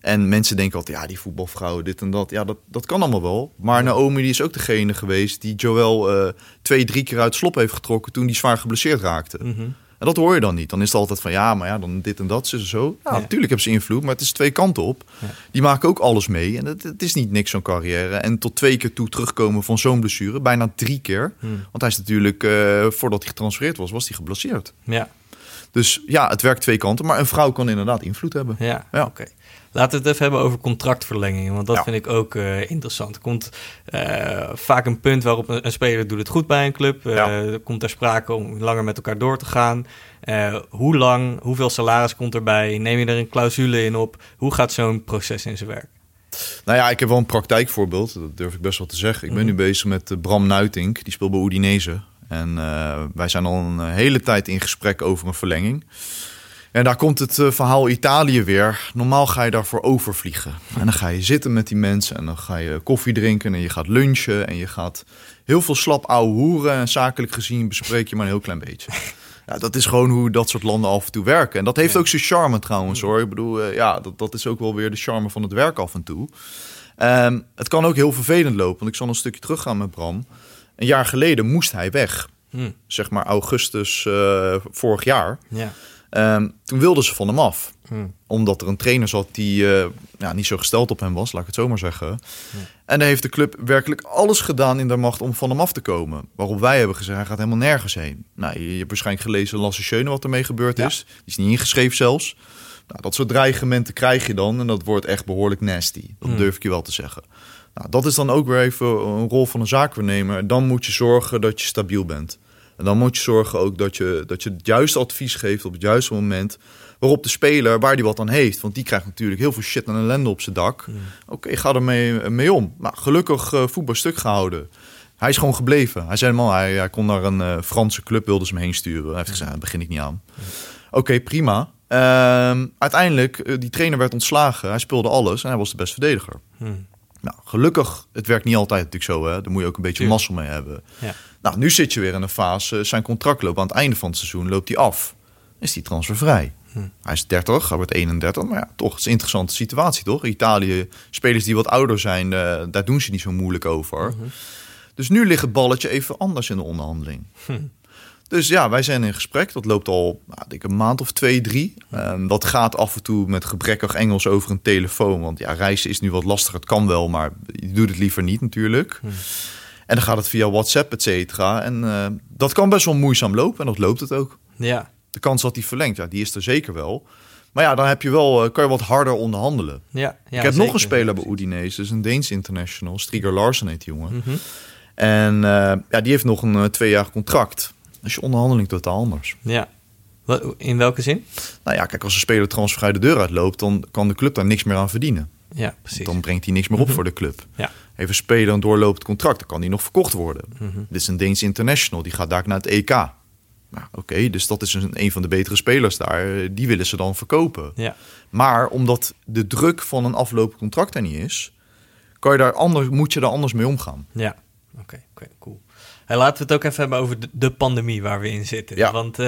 En mensen denken altijd, ja, die voetbalvrouwen, dit en dat. Ja, dat, dat kan allemaal wel. Maar Naomi die is ook degene geweest... die Joël eh, twee, drie keer uit slop heeft getrokken... toen die zwaar geblesseerd raakte. Mhm. En dat hoor je dan niet. Dan is het altijd van ja, maar ja, dan dit en dat, zo. zo. Ja, Ja. natuurlijk hebben ze invloed, maar het is twee kanten op. Ja. Die maken ook alles mee. En het, het is niet niks zo'n carrière. En tot twee keer toe terugkomen van zo'n blessure, bijna drie keer. Mhm. Want hij is natuurlijk, eh, voordat hij getransfereerd was, was hij geblesseerd. Ja, Dus ja, het werkt twee kanten. Maar een vrouw kan inderdaad invloed hebben. ja, Ja. oké. Laten we het even hebben over contractverlengingen, want dat Ja. vind ik ook eh, interessant. Er komt eh, vaak een punt waarop een, een speler doet het goed bij een club. Eh, Ja. Er komt er sprake om langer met elkaar door te gaan. Hoe lang, hoeveel salaris komt erbij? Neem je er een clausule in op? Hoe gaat zo'n proces in zijn werk? Nou ja, ik heb wel een praktijkvoorbeeld. Dat durf ik best wel te zeggen. Ik ben Mhm. nu bezig met Bram Nuitink. Die speelt bij Udinese. En wij zijn al een hele tijd in gesprek over een verlenging. En daar komt het eh, verhaal Italië weer. Normaal ga je daarvoor overvliegen. En dan ga je zitten met die mensen. En dan ga je koffie drinken. En je gaat lunchen. En je gaat heel veel slap ouwe hoeren. En zakelijk gezien bespreek je maar een heel klein beetje. Ja, dat is gewoon hoe dat soort landen af en toe werken. En dat heeft Ja. ook zijn charme trouwens hoor. Ik bedoel, eh, ja, dat, dat is ook wel weer de charme van het werk af en toe. Ehm, het kan ook heel vervelend lopen. Want ik zal een stukje teruggaan met Bram. Een jaar geleden moest hij weg. Hm, Zeg maar augustus eh, vorig jaar. ja. Ehm, toen wilden ze van hem af. Hm, Omdat er een trainer zat die eh, ja, niet zo gesteld op hem was, laat ik het zo maar zeggen. En dan heeft de club werkelijk alles gedaan in de macht om van hem af te komen. Waarop wij hebben gezegd, hij gaat helemaal nergens heen. Nou, je, je hebt waarschijnlijk gelezen Lasse Schöne wat ermee gebeurd Ja. is. Die is niet ingeschreven zelfs. Nou, dat soort dreigementen krijg je dan en dat wordt echt behoorlijk nasty. Dat Hmm. durf ik je wel te zeggen. Nou, dat is dan ook weer even een rol van een zaakwaarnemer. Dan moet je zorgen dat je stabiel bent. En dan moet je zorgen ook dat je, dat je het juiste advies geeft op het juiste moment. Waarop de speler, waar die wat aan heeft. Want die krijgt natuurlijk heel veel shit en ellende op zijn dak. Oké, ga ermee mee om. Nou, gelukkig eh, voetbal stuk gehouden. Hij is gewoon gebleven. Hij zei man, hij, hij kon naar een eh, Franse club, wilde ze hem heen sturen. Hij heeft gezegd, daar begin ik niet aan. Oké, prima. Ehm, uiteindelijk, eh, die trainer werd ontslagen. Hij speelde alles en hij was de beste verdediger. hm. Nou, gelukkig, het werkt niet altijd natuurlijk zo. Hè? Daar moet je ook een beetje mazzel mee hebben. Ja. Nou, nu zit je weer in een fase. Zijn contract loopt aan het einde van het seizoen, loopt hij af. Is hij transfervrij? Hm. Hij is 30, hij wordt 31. Maar ja, toch, het is een interessante situatie, toch? Italië, spelers die wat ouder zijn, eh, daar doen ze niet zo moeilijk over. Dus nu ligt het balletje even anders in de onderhandeling. Dus ja, wij zijn in gesprek. Dat loopt al nou, denk een maand of twee, drie. Ehm, dat gaat af en toe met gebrekkig Engels over een telefoon. Want ja, reizen is nu wat lastig. Het kan wel, maar je doet het liever niet natuurlijk. En dan gaat het via WhatsApp, et cetera. En eh, dat kan best wel moeizaam lopen. En dat loopt het ook. Ja, De kans dat hij verlengt, ja, die is er zeker wel. Maar ja, dan heb je wel, eh, kan je wat harder onderhandelen. Ja, ja, ik heb nog een speler bij Udinese, dus een Deens international. Striger Larsen heet die jongen. Mhm. En eh, ja, die heeft nog een uh, tweejarig contract. Dus je onderhandeling totaal anders. Ja. In welke zin? Nou ja, kijk, als een speler transfervrij de deur uitloopt, dan kan de club daar niks meer aan verdienen. Ja, precies. Dan brengt hij niks meer op voor de club. Ja. Heeft een speler een doorlopend contract, dan kan die nog verkocht worden. Mhm. Dit is een Deens international, die gaat daar naar het EK. Nou, Oké, dus dat is een, een van de betere spelers daar. Die willen ze dan verkopen. Ja. Maar omdat de druk van een aflopend contract er niet is, kan je daar anders, moet je daar anders mee omgaan. Ja, oké, cool. Hey, laten we het ook even hebben over de, de pandemie waar we in zitten. Ja. Want eh,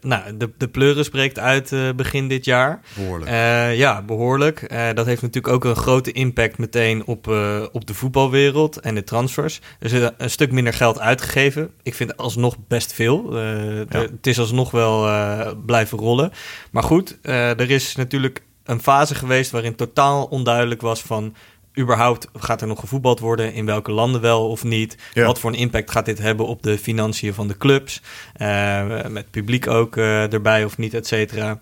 nou, de, de pleuris breekt uit eh, begin dit jaar. Behoorlijk. Eh, ja, behoorlijk. Eh, dat heeft natuurlijk ook een grote impact meteen op, op de voetbalwereld en de transfers. Er is een, stuk minder geld uitgegeven. Ik vind alsnog best veel. Het is alsnog wel blijven rollen. Maar goed, er is natuurlijk een fase geweest waarin totaal onduidelijk was van... überhaupt gaat er nog gevoetbald worden, in welke landen wel of niet. Ja. Wat voor een impact gaat dit hebben op de financiën van de clubs? Eh, met publiek ook eh, erbij of niet, et cetera.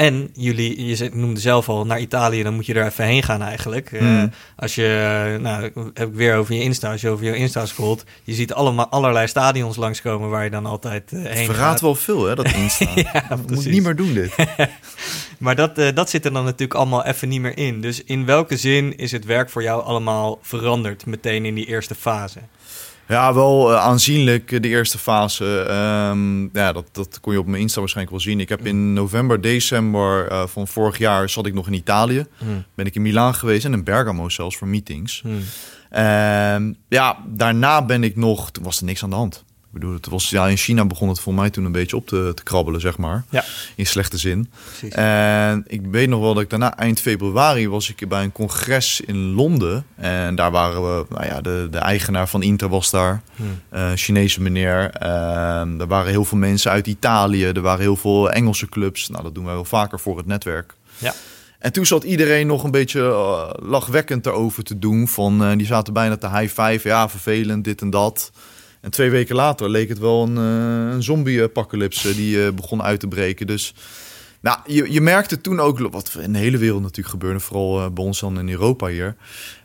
En jullie, je noemde zelf al, naar Italië, dan moet je er even heen gaan eigenlijk. Eh, Hmm. als je, nou, heb ik weer over je Insta, als je over je Insta scrolt, je ziet allemaal allerlei stadions langskomen waar je dan altijd eh, heen Verraadt gaat. wel veel, hè, dat Insta. Ja, moet niet meer doen dit. Maar dat, eh, dat zit er dan natuurlijk allemaal even niet meer in. Dus in welke zin is het werk voor jou allemaal veranderd meteen in die eerste fase? Ja, wel eh, aanzienlijk eh, de eerste fase. Ehm, ja, dat, dat kon je op mijn Insta waarschijnlijk wel zien. Ik heb in november, december eh, van vorig jaar zat ik nog in Italië. Hmm. Ben ik in Milaan geweest en in Bergamo zelfs voor meetings. Hmm. Ehm, ja, daarna ben ik nog... Toen was er niks aan de hand. Ik bedoel, het was, ja, in China begon het voor mij toen een beetje op te, te krabbelen, zeg maar. Ja, In slechte zin. precies. En ik weet nog wel dat ik daarna, eind februari, was ik bij een congres in Londen. En daar waren we, nou ja, de, de eigenaar van Inter was daar. Hmm. eh Chinese meneer. Ehm, er waren heel veel mensen uit Italië. Er waren heel veel Engelse clubs. Nou, dat doen wij wel vaker voor het netwerk. Ja. En toen zat iedereen nog een beetje eh, lachwekkend erover te doen. Van, eh, die zaten bijna te high five. Ja, vervelend, dit en dat. En twee weken later leek het wel een, eh, een zombie-apocalypse die eh, begon uit te breken. Dus nou, je, je merkte toen ook, wat in de hele wereld natuurlijk gebeurde, vooral eh, bij ons dan in Europa hier.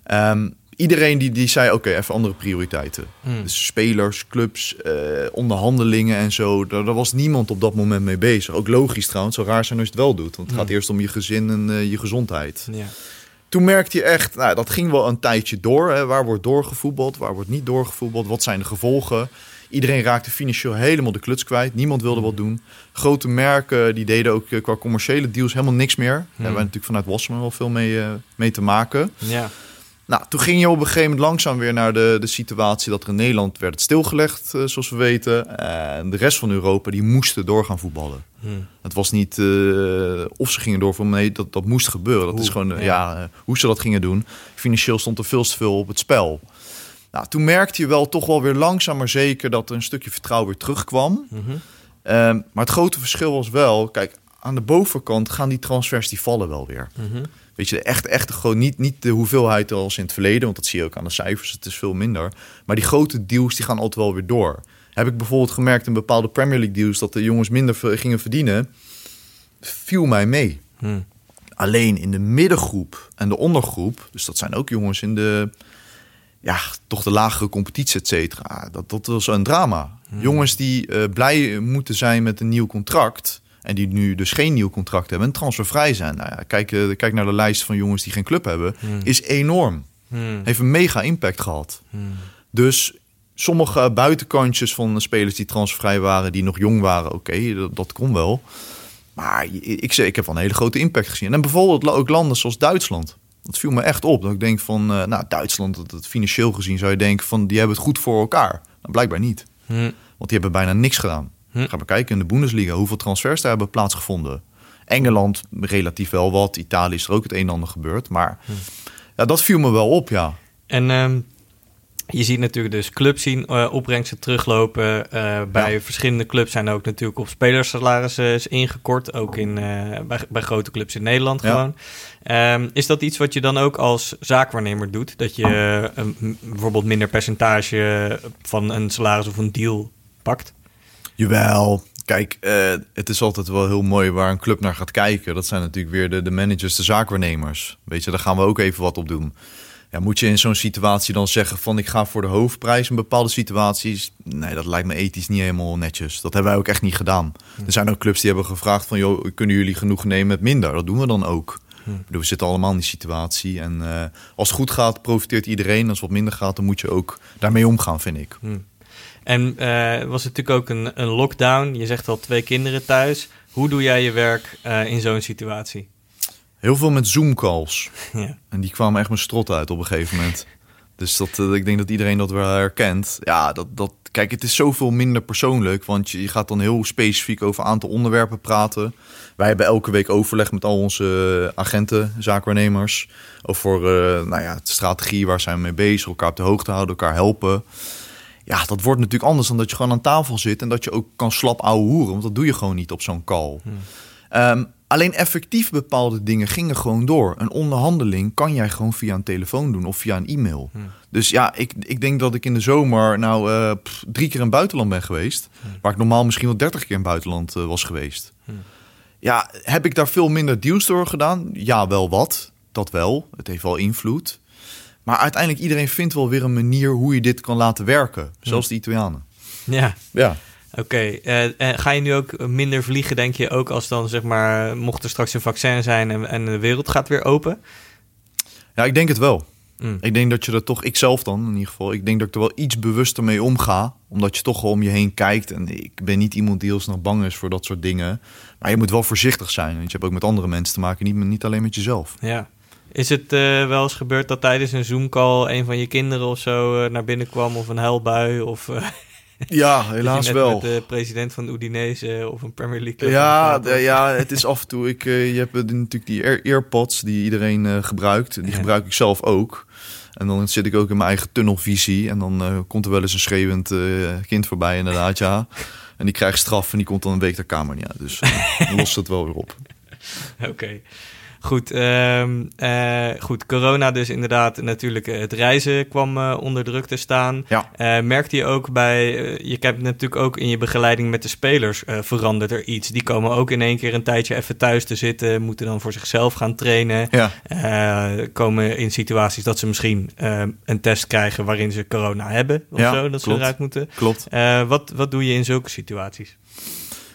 Ehm, iedereen die, die zei, oké, even andere prioriteiten. Hmm. Dus spelers, clubs, eh, onderhandelingen en zo. Daar, daar was niemand op dat moment mee bezig. Ook logisch trouwens, zo raar zijn als je het wel doet. Want het Hmm. gaat eerst om je gezin en je gezondheid. Ja. Toen merkte je echt, nou, dat ging wel een tijdje door. Hè. Waar wordt doorgevoetbald, waar wordt niet doorgevoetbald? Wat zijn de gevolgen? Iedereen raakte financieel helemaal de kluts kwijt. Niemand wilde wat doen. Grote merken die deden ook eh, qua commerciële deals helemaal niks meer. Daar hebben wij natuurlijk vanuit Wassenaar wel veel mee, eh, mee te maken. ja. Nou, toen ging je op een gegeven moment langzaam weer naar de, de situatie dat er in Nederland werd stilgelegd, eh, zoals we weten. En de rest van Europa, die moesten door gaan voetballen. Hmm. Het was niet eh, of ze gingen doorvoetballen, nee, dat, dat moest gebeuren. Dat Hoe, is gewoon, eh, ja. ja, hoe ze dat gingen doen. Financieel stond er veel te veel op het spel. Nou, toen merkte je wel toch wel weer langzaam maar zeker dat er een stukje vertrouwen weer terugkwam. Mhm. Ehm, maar het grote verschil was wel, kijk, aan de bovenkant gaan die transfers die vallen wel weer. Mhm. Weet je, de echte, echte gewoon niet, niet de hoeveelheid als in het verleden, want dat zie je ook aan de cijfers, het is veel minder. Maar die grote deals die gaan altijd wel weer door. Heb ik bijvoorbeeld gemerkt in bepaalde Premier League deals dat de jongens minder gingen verdienen, viel mij mee. Hmm. Alleen in de middengroep en de ondergroep, dus dat zijn ook jongens in de, ja, toch de lagere competitie, et cetera. Dat, dat was een drama. Jongens die eh, blij moeten zijn met een nieuw contract en die nu dus geen nieuw contract hebben en transfervrij zijn. Nou ja, kijk, eh, kijk naar de lijst van jongens die geen club hebben, Hmm. is enorm. Hmm. Heeft een mega impact gehad. Hmm. Dus sommige buitenkantjes van spelers die transfervrij waren, die nog jong waren, oké, dat, dat kon wel. Maar ik, zeg, ik heb wel een hele grote impact gezien. En bijvoorbeeld ook landen zoals Duitsland. Dat viel me echt op. Dat ik denk van, eh, nou, Duitsland, dat, dat financieel gezien zou je denken van, die hebben het goed voor elkaar. Nou, blijkbaar niet. Want die hebben bijna niks gedaan. Hm. Ga maar kijken in de Bundesliga hoeveel transfers daar hebben plaatsgevonden. Engeland relatief wel wat. Italië is er ook het een en ander gebeurd. Maar ja, dat viel me wel op, ja. En ehm, je ziet natuurlijk dus clubs zien eh, opbrengsten teruglopen. Eh, bij Ja. verschillende clubs zijn ook natuurlijk op spelersalarissen ingekort. Ook in, eh, bij, bij grote clubs in Nederland Ja. gewoon. Ehm, is dat iets wat je dan ook als zaakwaarnemer doet? Dat je een- bijvoorbeeld minder percentage van een salaris of een deal pakt? Jawel, Kijk, uh, het is altijd wel heel mooi waar een club naar gaat kijken. Dat zijn natuurlijk weer de, de managers, de zaakwaarnemers. Weet je, daar gaan we ook even wat op doen. Ja, moet je in zo'n situatie dan zeggen van ik ga voor de hoofdprijs in bepaalde situaties? Nee, dat lijkt me ethisch niet helemaal netjes. Dat hebben wij ook echt niet gedaan. Er zijn ook clubs die hebben gevraagd van joh, kunnen jullie genoeg nemen met minder? Dat doen we dan ook. Hm. We zitten allemaal in die situatie. En uh, als het goed gaat, profiteert iedereen. Als het wat minder gaat, dan moet je ook daarmee omgaan, vind ik. Hm. En uh, was het natuurlijk ook een, een lockdown. Je zegt al twee kinderen thuis. Hoe doe jij je werk uh, in zo'n situatie? Heel veel met Zoom-calls. Ja. En die kwamen echt mijn strot uit op een gegeven moment. Dus dat, uh, ik denk dat iedereen dat wel herkent. Ja, dat, dat, kijk, het is zoveel minder persoonlijk. Want je, je gaat dan heel specifiek over een aantal onderwerpen praten. Wij hebben elke week overleg met al onze agenten, zaakwaarnemers. Over uh, nou ja, de strategie, waar zijn we mee bezig. Elkaar op de hoogte houden, elkaar helpen. Ja, dat wordt natuurlijk anders dan dat je gewoon aan tafel zit en dat je ook kan slap ouwe hoeren. Want dat doe je gewoon niet op zo'n call. Hmm. Um, alleen effectief bepaalde dingen gingen gewoon door. Een onderhandeling kan jij gewoon via een telefoon doen of via een e-mail. Hmm. Dus ja, ik, ik denk dat ik in de zomer nou uh, pff, drie keer in het buitenland ben geweest. Hmm. Waar ik normaal misschien wel dertig keer in het buitenland uh, was geweest. Ja, heb ik daar veel minder deals door gedaan? Ja, wel wat. Dat wel. Het heeft wel invloed. Maar uiteindelijk iedereen vindt wel weer een manier hoe je dit kan laten werken. Zelfs de Italianen. Ja. Ja. Oké, okay. uh, ga je nu ook minder vliegen, denk je, ook als dan zeg maar, mocht er straks een vaccin zijn en, en de wereld gaat weer open? Ja, ik denk het wel. Mm. Ik denk dat je er toch, ik zelf dan in ieder geval, ik denk dat ik er wel iets bewuster mee omga. Omdat je toch wel om je heen kijkt. En ik ben niet iemand die heel snel bang is voor dat soort dingen. Maar je moet wel voorzichtig zijn. Want je hebt ook met andere mensen te maken, niet, niet alleen met jezelf. Ja. Is het uh, wel eens gebeurd dat tijdens een Zoom-call een van je kinderen of zo uh, naar binnen kwam of een huilbui? Of, uh, ja, helaas wel. Met de president van Udinese of een Premier League. Ja, de, ja, het is af en toe. Ik, je hebt natuurlijk die Air Earpods die iedereen gebruikt. Die ja. gebruik ik zelf ook. En dan zit ik ook in mijn eigen tunnelvisie. En dan komt er wel eens een schreeuwend kind voorbij, inderdaad, ja. En die krijgt straf en die komt dan een week de kamer niet uit. Dus dan lost het wel weer op. Oké. Okay. Goed, um, uh, goed, corona dus inderdaad natuurlijk het reizen kwam uh, onder druk te staan. Ja. Uh, merkte je ook bij, je hebt natuurlijk ook in je begeleiding met de spelers veranderd er iets. Die komen ook in één keer een tijdje even thuis te zitten, moeten dan voor zichzelf gaan trainen. Ja. komen in situaties dat ze misschien een test krijgen waarin ze corona hebben of ja, zo, dat klopt. ze eruit moeten. Klopt. wat, wat doe je in zulke situaties?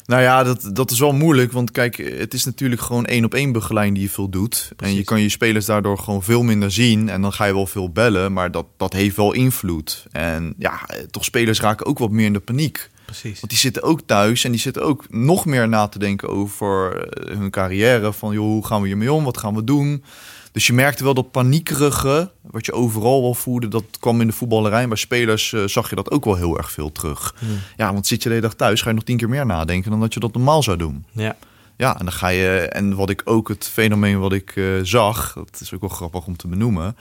Nou ja, dat, dat is wel moeilijk. Want kijk, het is natuurlijk gewoon één op één begeleiding die je veel doet. Precies. En je kan je spelers daardoor gewoon veel minder zien. En dan ga je wel veel bellen. Maar dat, dat heeft wel invloed. En ja, toch spelers raken ook wat meer in de paniek. Precies. Want die zitten ook thuis en die zitten ook nog meer na te denken over eh, hun carrière. Van joh, hoe gaan we hiermee om? Wat gaan we doen? Dus je merkte wel dat paniekerige, wat je overal wel voelde, dat kwam in de voetballerij. Bij spelers uh, zag je dat ook wel heel erg veel terug. Hmm. Ja, want zit je de hele dag thuis, ga je nog tien keer meer nadenken dan dat je dat normaal zou doen. Ja. Ja, en dan ga je, en wat ik ook, het fenomeen wat ik uh, zag, dat is ook wel grappig om te benoemen.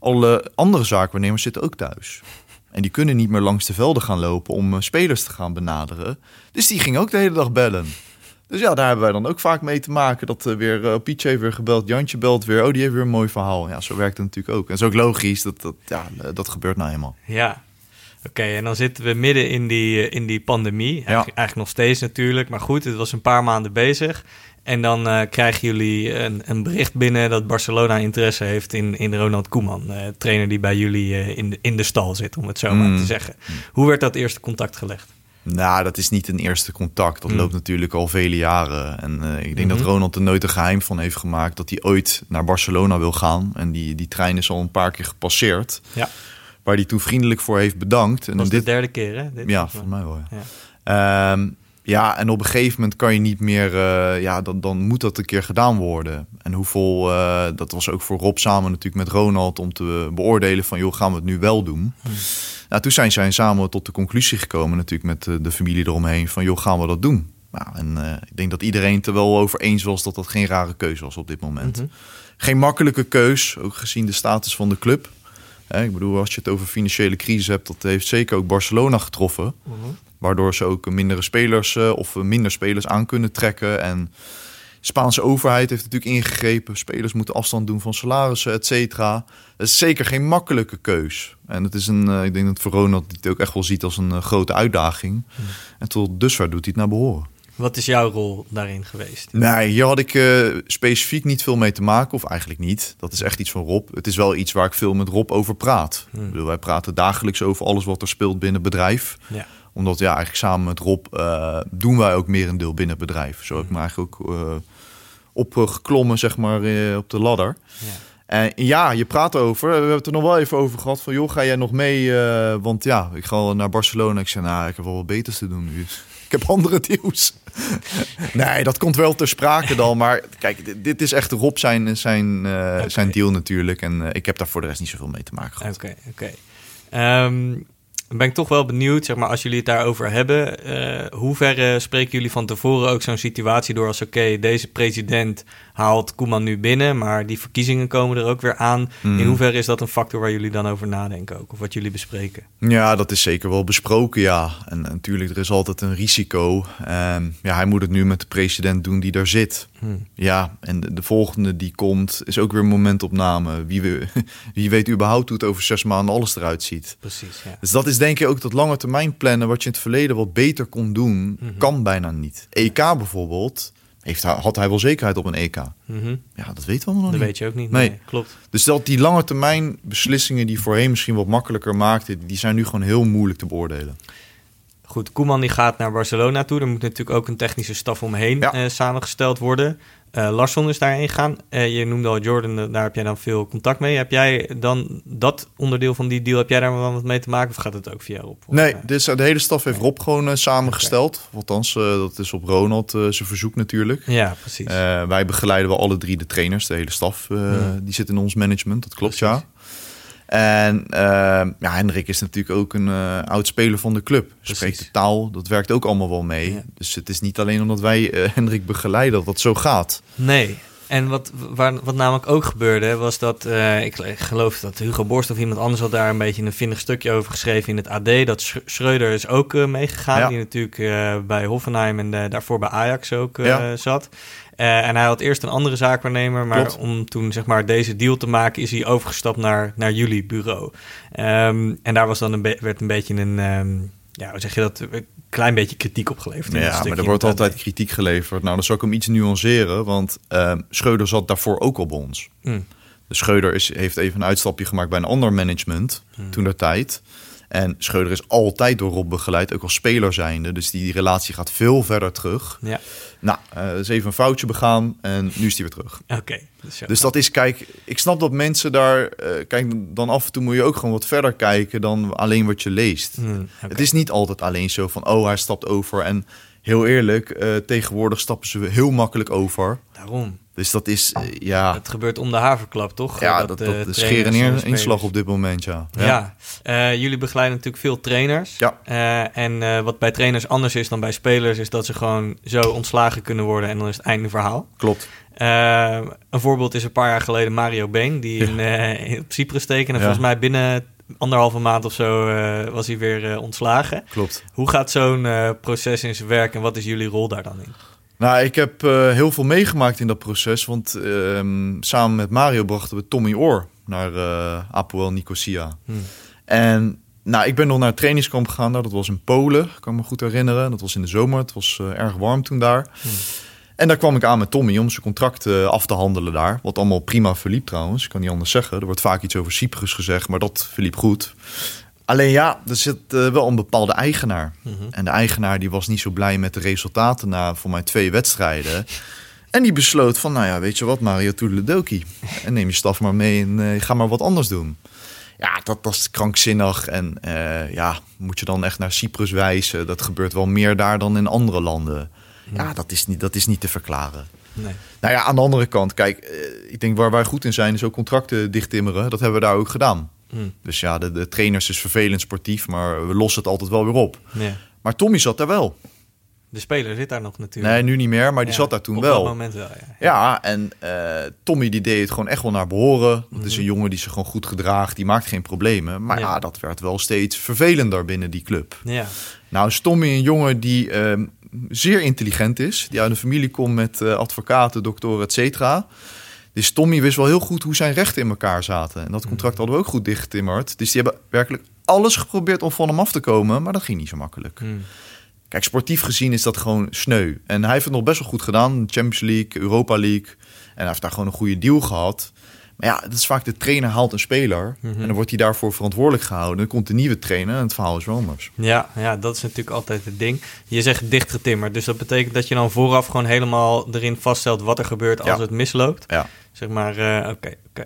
Alle andere zaakwaarnemers zitten ook thuis. En die kunnen niet meer langs de velden gaan lopen om uh, spelers te gaan benaderen. Dus die ging ook de hele dag bellen. Dus ja, daar hebben wij dan ook vaak mee te maken. Dat uh, weer uh, Pietje heeft weer gebeld, Jantje belt weer. Oh, die heeft weer een mooi verhaal. Ja, zo werkt het natuurlijk ook. En zo is ook logisch. Dat, dat, ja, eh, dat gebeurt nou helemaal. Ja, Oké, en dan zitten we midden in die, in die pandemie. Ja. Eigenlijk, nog steeds natuurlijk. Maar goed, het was een paar maanden bezig. En dan uh, krijgen jullie een, een, bericht binnen dat Barcelona interesse heeft in, in Ronald Koeman. Uh, trainer die bij jullie uh, in, de, in de stal zit, om het zo maar mm. te zeggen. Hoe werd dat eerste contact gelegd? Nou, dat is niet een eerste contact. Dat mm. loopt natuurlijk al vele jaren. En uh, ik denk mm -hmm. dat mhm. Ronald er nooit een geheim van heeft gemaakt dat hij ooit naar Barcelona wil gaan. En die, die trein is al een paar keer gepasseerd. Ja. Waar hij toen vriendelijk voor heeft bedankt. En dat dit... de derde keer, hè? Dit ja, voor mij wel. Ja. Ja. Um, ja, en op een gegeven moment kan je niet meer, uh, ja, dan, dan moet dat een keer gedaan worden. En hoeveel, uh, dat was ook voor Rob samen natuurlijk met Ronald om te beoordelen van, joh, gaan we het nu wel doen? Hmm. Nou, toen zijn zij samen tot de conclusie gekomen, natuurlijk met de, de familie eromheen, van joh, gaan we dat doen? Nou, en uh, ik denk dat iedereen het er wel over eens was dat dat geen rare keuze was op dit moment. Mm -hmm. Geen makkelijke keus, ook gezien de status van de club. ik bedoel, als je het over financiële crisis hebt, dat heeft zeker ook Barcelona getroffen. Mm -hmm. Waardoor ze ook mindere spelers uh, of minder spelers aan kunnen trekken. En Spaanse overheid heeft natuurlijk ingegrepen. Spelers moeten afstand doen van salarissen, et cetera. Dat is zeker geen makkelijke keus. En het is een, uh, ik denk dat Verona dit ook echt wel ziet als een uh, grote uitdaging. Hmm. En tot dusver doet hij het naar behoren. Wat is jouw rol daarin geweest? Nee, hier had ik uh, specifiek niet veel mee te maken, of eigenlijk niet. Dat is echt iets van Rob. Het is wel iets waar ik veel met Rob over praat. Hmm. Ik bedoel, wij praten dagelijks over alles wat er speelt binnen het bedrijf. Ja. Omdat ja, eigenlijk samen met Rob uh, doen wij ook meer een deel binnen het bedrijf. Zo heb ik me eigenlijk ook uh, opgeklommen, zeg maar, op de ladder. Ja. En ja, je praat over. We hebben het er nog wel even over gehad. Van joh, ga jij nog mee? Want ja, ik ga naar Barcelona. Ik zei, nou, ik heb wel wat beters te doen nu. ik heb andere deals. nee, dat komt wel ter sprake dan. Maar kijk, dit, is echt Rob zijn, zijn, zijn deal natuurlijk. En ik heb daar voor de rest niet zoveel mee te maken gehad. Oké, oké. Okay. Um, ben ik toch wel benieuwd, zeg maar, als jullie het daarover hebben. Uh, hoe ver spreken jullie van tevoren ook zo'n situatie door als oké, deze president haalt Koeman nu binnen, maar die verkiezingen komen er ook weer aan. In mhm. hoeverre is dat een factor waar jullie dan over nadenken ook, of wat jullie bespreken? Ja, dat is zeker wel besproken, ja. En, natuurlijk, er is altijd een risico. Um, ja, hij moet het nu met de president doen die daar zit. Hmm. Ja, en de, volgende die komt is ook weer een momentopname. Wie, we, wie weet überhaupt hoe het over zes maanden alles eruit ziet. Precies, ja. Dus dat is denk ik ook dat lange termijn plannen, wat je in het verleden wat beter kon doen, mhm. kan bijna niet. EK bijvoorbeeld heeft, had hij wel zekerheid op een EK? Mhm. Ja, dat weten we allemaal nog dat niet. Dat weet je ook niet. Nee, klopt. Dus dat die lange termijn beslissingen die voorheen misschien wat makkelijker maakten, die zijn nu gewoon heel moeilijk te beoordelen. Goed, Koeman die gaat naar Barcelona toe. Er moet natuurlijk ook een technische staf omheen eh, samengesteld worden. Uh, Larsson is daarheen gegaan. Uh, je noemde al Jordan, eh, daar heb jij dan veel contact mee. Heb jij dan dat onderdeel van die deal, heb jij daar wel wat mee te maken? Of gaat het ook via Rob? Nee, dus, de hele staf heeft Rob gewoon samengesteld. Okay. Althans, dat is op Ronald zijn verzoek natuurlijk. Ja, precies. wij begeleiden wel alle drie de trainers, de hele staf. Hmm. Die zit in ons management, dat klopt ja. En uh, ja, Hendrik is natuurlijk ook een uh, oud speler van de club. Precies. Spreekt de taal, dat werkt ook allemaal wel mee. Dus het is niet alleen omdat wij uh, Hendrik begeleiden dat dat zo gaat. Nee. En wat, waar, wat namelijk ook gebeurde, was dat ik, ik, geloof dat Hugo Borst of iemand anders had daar een beetje een vinnig stukje over geschreven in het AD. Dat Schreuder is ook meegegaan, die natuurlijk bij Hoffenheim en daarvoor bij Ajax ook zat. Uh, en hij had eerst een andere zaakwaarnemer, maar om toen zeg maar deze deal te maken, is hij overgestapt naar, naar jullie bureau. Um, en daar was dan een werd een beetje een, um, ja, hoe zeg je dat, een klein beetje kritiek op geleverd. Ja, maar er wordt altijd kritiek geleverd. Nou, dan zou ik hem iets nuanceren, want uh, Schreuder zat daarvoor ook al bij ons. Mm. De Schreuder is, heeft even een uitstapje gemaakt bij een ander management mm. toen der tijd. En Schreuder is altijd door Rob begeleid, ook als speler zijnde. Dus die, relatie gaat veel verder terug. Ja. Nou, uh, is even een foutje begaan en nu is hij weer terug. Oké. dus, dus, dat is, kijk, ik snap dat mensen daar... Uh, kijk, dan af en toe moet je ook gewoon wat verder kijken dan alleen wat je leest. Hmm, Het is niet altijd alleen zo van, oh, hij stapt over. En heel eerlijk, uh, tegenwoordig stappen ze heel makkelijk over. Daarom. Dus dat is, uh, ja... Het gebeurt om de haverklap, toch? Ja, dat, dat, dat is scheren inslag op dit moment, ja. Ja, ja. Jullie begeleiden natuurlijk veel trainers. Ja. En wat bij trainers anders is dan bij spelers... is dat ze gewoon zo ontslagen kunnen worden... en dan is het einde verhaal. Klopt. een voorbeeld is een paar jaar geleden Mario Been... die in, op Cyprus tekende. En volgens mij binnen anderhalve maand of zo was hij weer ontslagen. Klopt. Hoe gaat zo'n proces in zijn werk... en wat is jullie rol daar dan in? Nou, ik heb heel veel meegemaakt in dat proces. Want uh, samen met Mario brachten we Tommy Oor naar Apoel Nicosia. Hmm. En nou, ik ben nog naar het trainingskamp gegaan. Nou, dat was in Polen, kan me goed herinneren. Dat was in de zomer. Het was erg warm toen daar. Hmm. En daar kwam ik aan met Tommy om zijn contract af te handelen daar. Wat allemaal prima verliep trouwens. Ik kan niet anders zeggen. Er wordt vaak iets over Cyprus gezegd, maar dat verliep goed. Alleen ja, er zit uh, wel een bepaalde eigenaar. Mhm. En de eigenaar die was niet zo blij met de resultaten na voor mij twee wedstrijden. En die besloot van, nou ja, weet je wat, Mario Toedeledoki. En neem je staf maar mee en uh, ga maar wat anders doen. Ja, dat, is krankzinnig. En uh, ja, moet je dan echt naar Cyprus wijzen. Dat gebeurt wel meer daar dan in andere landen. Ja, dat is niet, dat is niet te verklaren. Nee. Nou ja, aan de andere kant, kijk, ik denk waar wij goed in zijn, is ook contracten dichttimmeren. Dat hebben we daar ook gedaan. Hmm. Dus ja, de, de trainers is vervelend sportief, maar we lossen het altijd wel weer op. Ja. Maar Tommy zat daar wel. De speler zit daar nog natuurlijk. Nee, nu niet meer, maar die zat daar toen op wel. Op dat moment wel, ja. Ja, en uh, Tommy die deed het gewoon echt wel naar behoren. Dat is een mhm. jongen die zich gewoon goed gedraagt, die maakt geen problemen. Maar ja. dat werd wel steeds vervelender binnen die club. Ja. Nou is Tommy een jongen die uh, zeer intelligent is. Die uit een familie komt met uh, advocaten, doktoren, et cetera. Dus Tommy wist wel heel goed hoe zijn rechten in elkaar zaten. En dat contract mm. hadden we ook goed dichtgetimmerd. Dus die hebben werkelijk alles geprobeerd om van hem af te komen, maar dat ging niet zo makkelijk. Mm. Kijk, sportief gezien is dat gewoon sneu. En hij heeft het nog best wel goed gedaan. Champions League, Europa League. En hij heeft daar gewoon een goede deal gehad. Maar ja, dat is vaak de trainer haalt een speler. Mhm. En dan wordt hij daarvoor verantwoordelijk gehouden. Dan komt de nieuwe trainer en het verhaal is wel anders. Ja, ja, dat is natuurlijk altijd het ding. Je zegt dichtgetimmerd, dus dat betekent dat je dan vooraf gewoon helemaal erin vaststelt wat er gebeurt als Ja. het misloopt. Ja, Zeg maar, eh, oké, oké.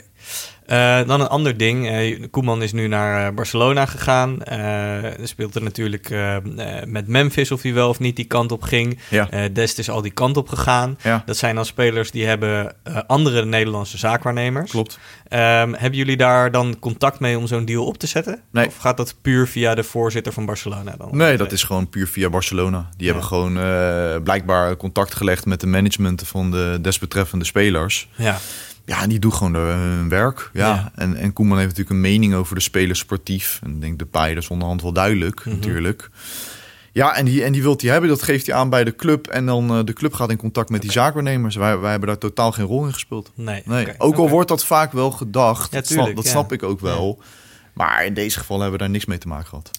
Eh, dan een ander ding. Eh, Koeman is nu naar eh, Barcelona gegaan. Speelt er natuurlijk met Memphis of hij wel of niet die kant op ging. ja, Dest is al die kant op gegaan. ja. Dat zijn dan spelers die hebben andere Nederlandse zaakwaarnemers. klopt. Ehm, hebben jullie daar dan contact mee om zo'n deal op te zetten? Nee. Of gaat dat puur via de voorzitter van Barcelona dan? Nee, dat is gewoon puur via Barcelona. Die Ja. hebben gewoon blijkbaar contact gelegd met de management van de desbetreffende spelers. Ja, Ja, die doen gewoon de- hun werk. Ja. Ja. En, en Koeman heeft natuurlijk een mening over de spelers sportief. En ik denk de paai, is onderhand wel duidelijk Mhm. natuurlijk. Ja, en die, en die wilt hij hebben. Dat geeft hij aan bij de club. En dan eh, de club gaat in contact met die zaakwaarnemers. Wij, wij hebben daar totaal geen rol in gespeeld. nee. Nee, ook al wordt dat vaak wel gedacht. Ja, dat snap, dat snap ik ook wel. Maar in deze geval hebben we daar niks mee te maken gehad.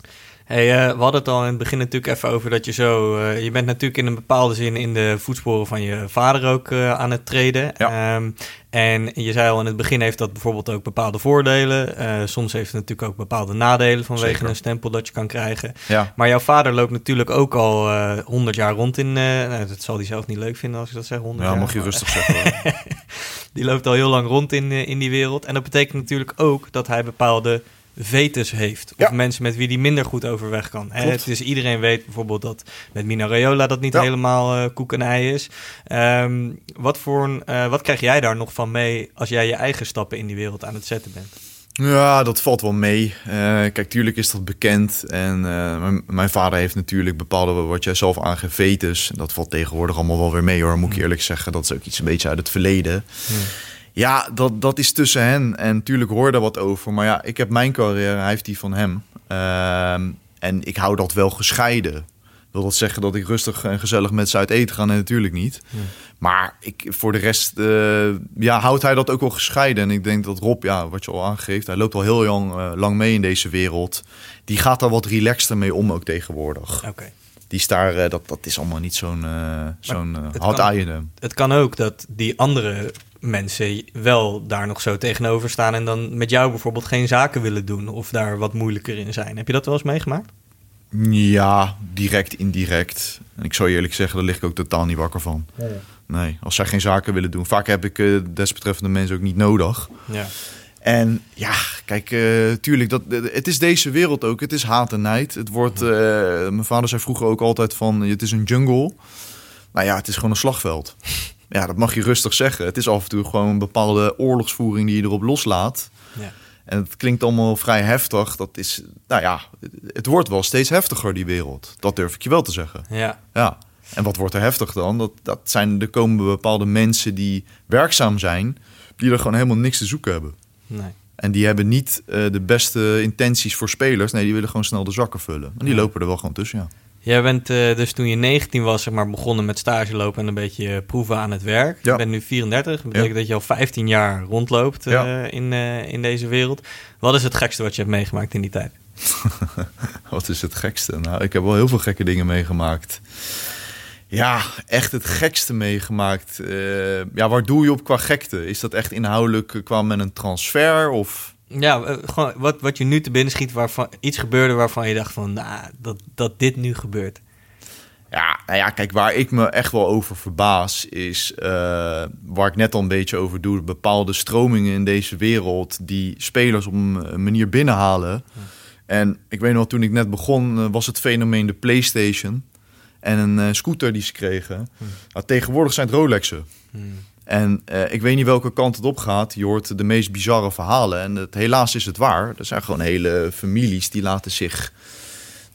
Hey, eh, we hadden het al in het begin natuurlijk even over dat je zo... eh, je bent natuurlijk in een bepaalde zin in de voetsporen van je vader ook eh, aan het treden. Ja. Ehm, en je zei al in het begin heeft dat bijvoorbeeld ook bepaalde voordelen. Soms heeft het natuurlijk ook bepaalde nadelen vanwege Zeker. een stempel dat je kan krijgen. Ja, Maar jouw vader loopt natuurlijk ook al 100 jaar rond in... nou, dat zal hij zelf niet leuk vinden als ik dat zeg, 100 ja jaar. mag je maar- rustig zeggen. Die loopt al heel lang rond in, in die wereld. En dat betekent natuurlijk ook dat hij bepaalde vetus heeft. Of Ja. mensen met wie hij minder goed overweg kan. Hè, het is, iedereen weet bijvoorbeeld dat met Mina Raiola dat niet Ja. helemaal eh koek en ei is. Ehm, wat, voor een, eh, wat krijg jij daar nog van mee als jij je eigen stappen in die wereld aan het zetten bent? Ja, dat valt wel mee. Eh, kijk, tuurlijk is dat bekend. En eh, mijn, mijn vader heeft natuurlijk bepaalde, wat jij zelf aangeeft, vetus. En dat valt tegenwoordig allemaal wel weer mee hoor, moet ik eerlijk zeggen. Dat is ook iets een beetje uit het verleden. Ja, dat, dat is tussen hen. En tuurlijk hoor daar wat over. Maar ja, ik heb mijn carrière, hij heeft die van hem. Ehm, en ik hou dat wel gescheiden. Wil dat zeggen dat ik rustig en gezellig met ze uit eten ga? Nee, natuurlijk niet. Ja. Maar ik, voor de rest eh, ja, houdt hij dat ook wel gescheiden. En ik denk dat Rob, ja, wat je al aangeeft, hij loopt al heel lang, eh, lang mee in deze wereld. Die gaat daar wat relaxter mee om ook tegenwoordig. Oké. Die is daar, eh, dat, dat is allemaal niet zo'n eh zo'n item. Het kan ook dat die andere mensen wel daar nog zo tegenover staan... en dan met jou bijvoorbeeld geen zaken willen doen... of daar wat moeilijker in zijn. Heb je dat wel eens meegemaakt? Ja, direct, indirect. En ik zou je eerlijk zeggen, daar lig ik ook totaal niet wakker van. Nee, als zij geen zaken willen doen. Vaak heb ik eh, desbetreffende mensen ook niet nodig. Ja. En ja, kijk, eh, tuurlijk, dat, eh, het is deze wereld ook. Het is haat en nijd. Het wordt, eh, mijn vader zei vroeger ook altijd van, het is een jungle. Nou ja, het is gewoon een slagveld. Ja, dat mag je rustig zeggen. Het is af en toe gewoon een bepaalde oorlogsvoering die je erop loslaat. Ja. En het klinkt allemaal vrij heftig. Dat is, nou ja, het wordt wel steeds heftiger, die wereld. Dat durf ik je wel te zeggen. ja. Ja. En wat wordt er heftig dan? Dat, dat zijn, er komen bepaalde mensen die werkzaam zijn, die er gewoon helemaal niks te zoeken hebben. Nee. En die hebben niet eh, de beste intenties voor spelers. Nee, die willen gewoon snel de zakken vullen. En die Ja. lopen er wel gewoon tussen, ja. Jij bent eh, dus toen je 19 was, zeg maar, begonnen met stage lopen en een beetje eh, proeven aan het werk. Ja. Je bent nu 34. Dat betekent dat je al 15 jaar rondloopt eh, Ja. in, in deze wereld. Wat is het gekste wat je hebt meegemaakt in die tijd? Wat is het gekste? Nou, ik heb wel heel veel gekke dingen meegemaakt. Ja, echt het gekste meegemaakt. Ja, waar doe je op qua gekte? Is dat echt inhoudelijk qua met een transfer? Of... Ja, eh, gewoon wat, wat je nu te binnen schiet, waarvan iets gebeurde waarvan je dacht van, nou, dat, dat dit nu gebeurt. Ja, nou ja, kijk, waar ik me echt wel over verbaas is, eh, waar ik net al een beetje over doe, bepaalde stromingen in deze wereld die spelers op een manier binnenhalen. En ik weet nog, toen ik net begon, eh, was het fenomeen de PlayStation en een eh, scooter die ze kregen. Nou, tegenwoordig zijn het Rolexen. En eh, ik weet niet welke kant het op gaat. Je hoort de meest bizarre verhalen. En het, helaas is het waar. Er zijn gewoon hele families die laten zich...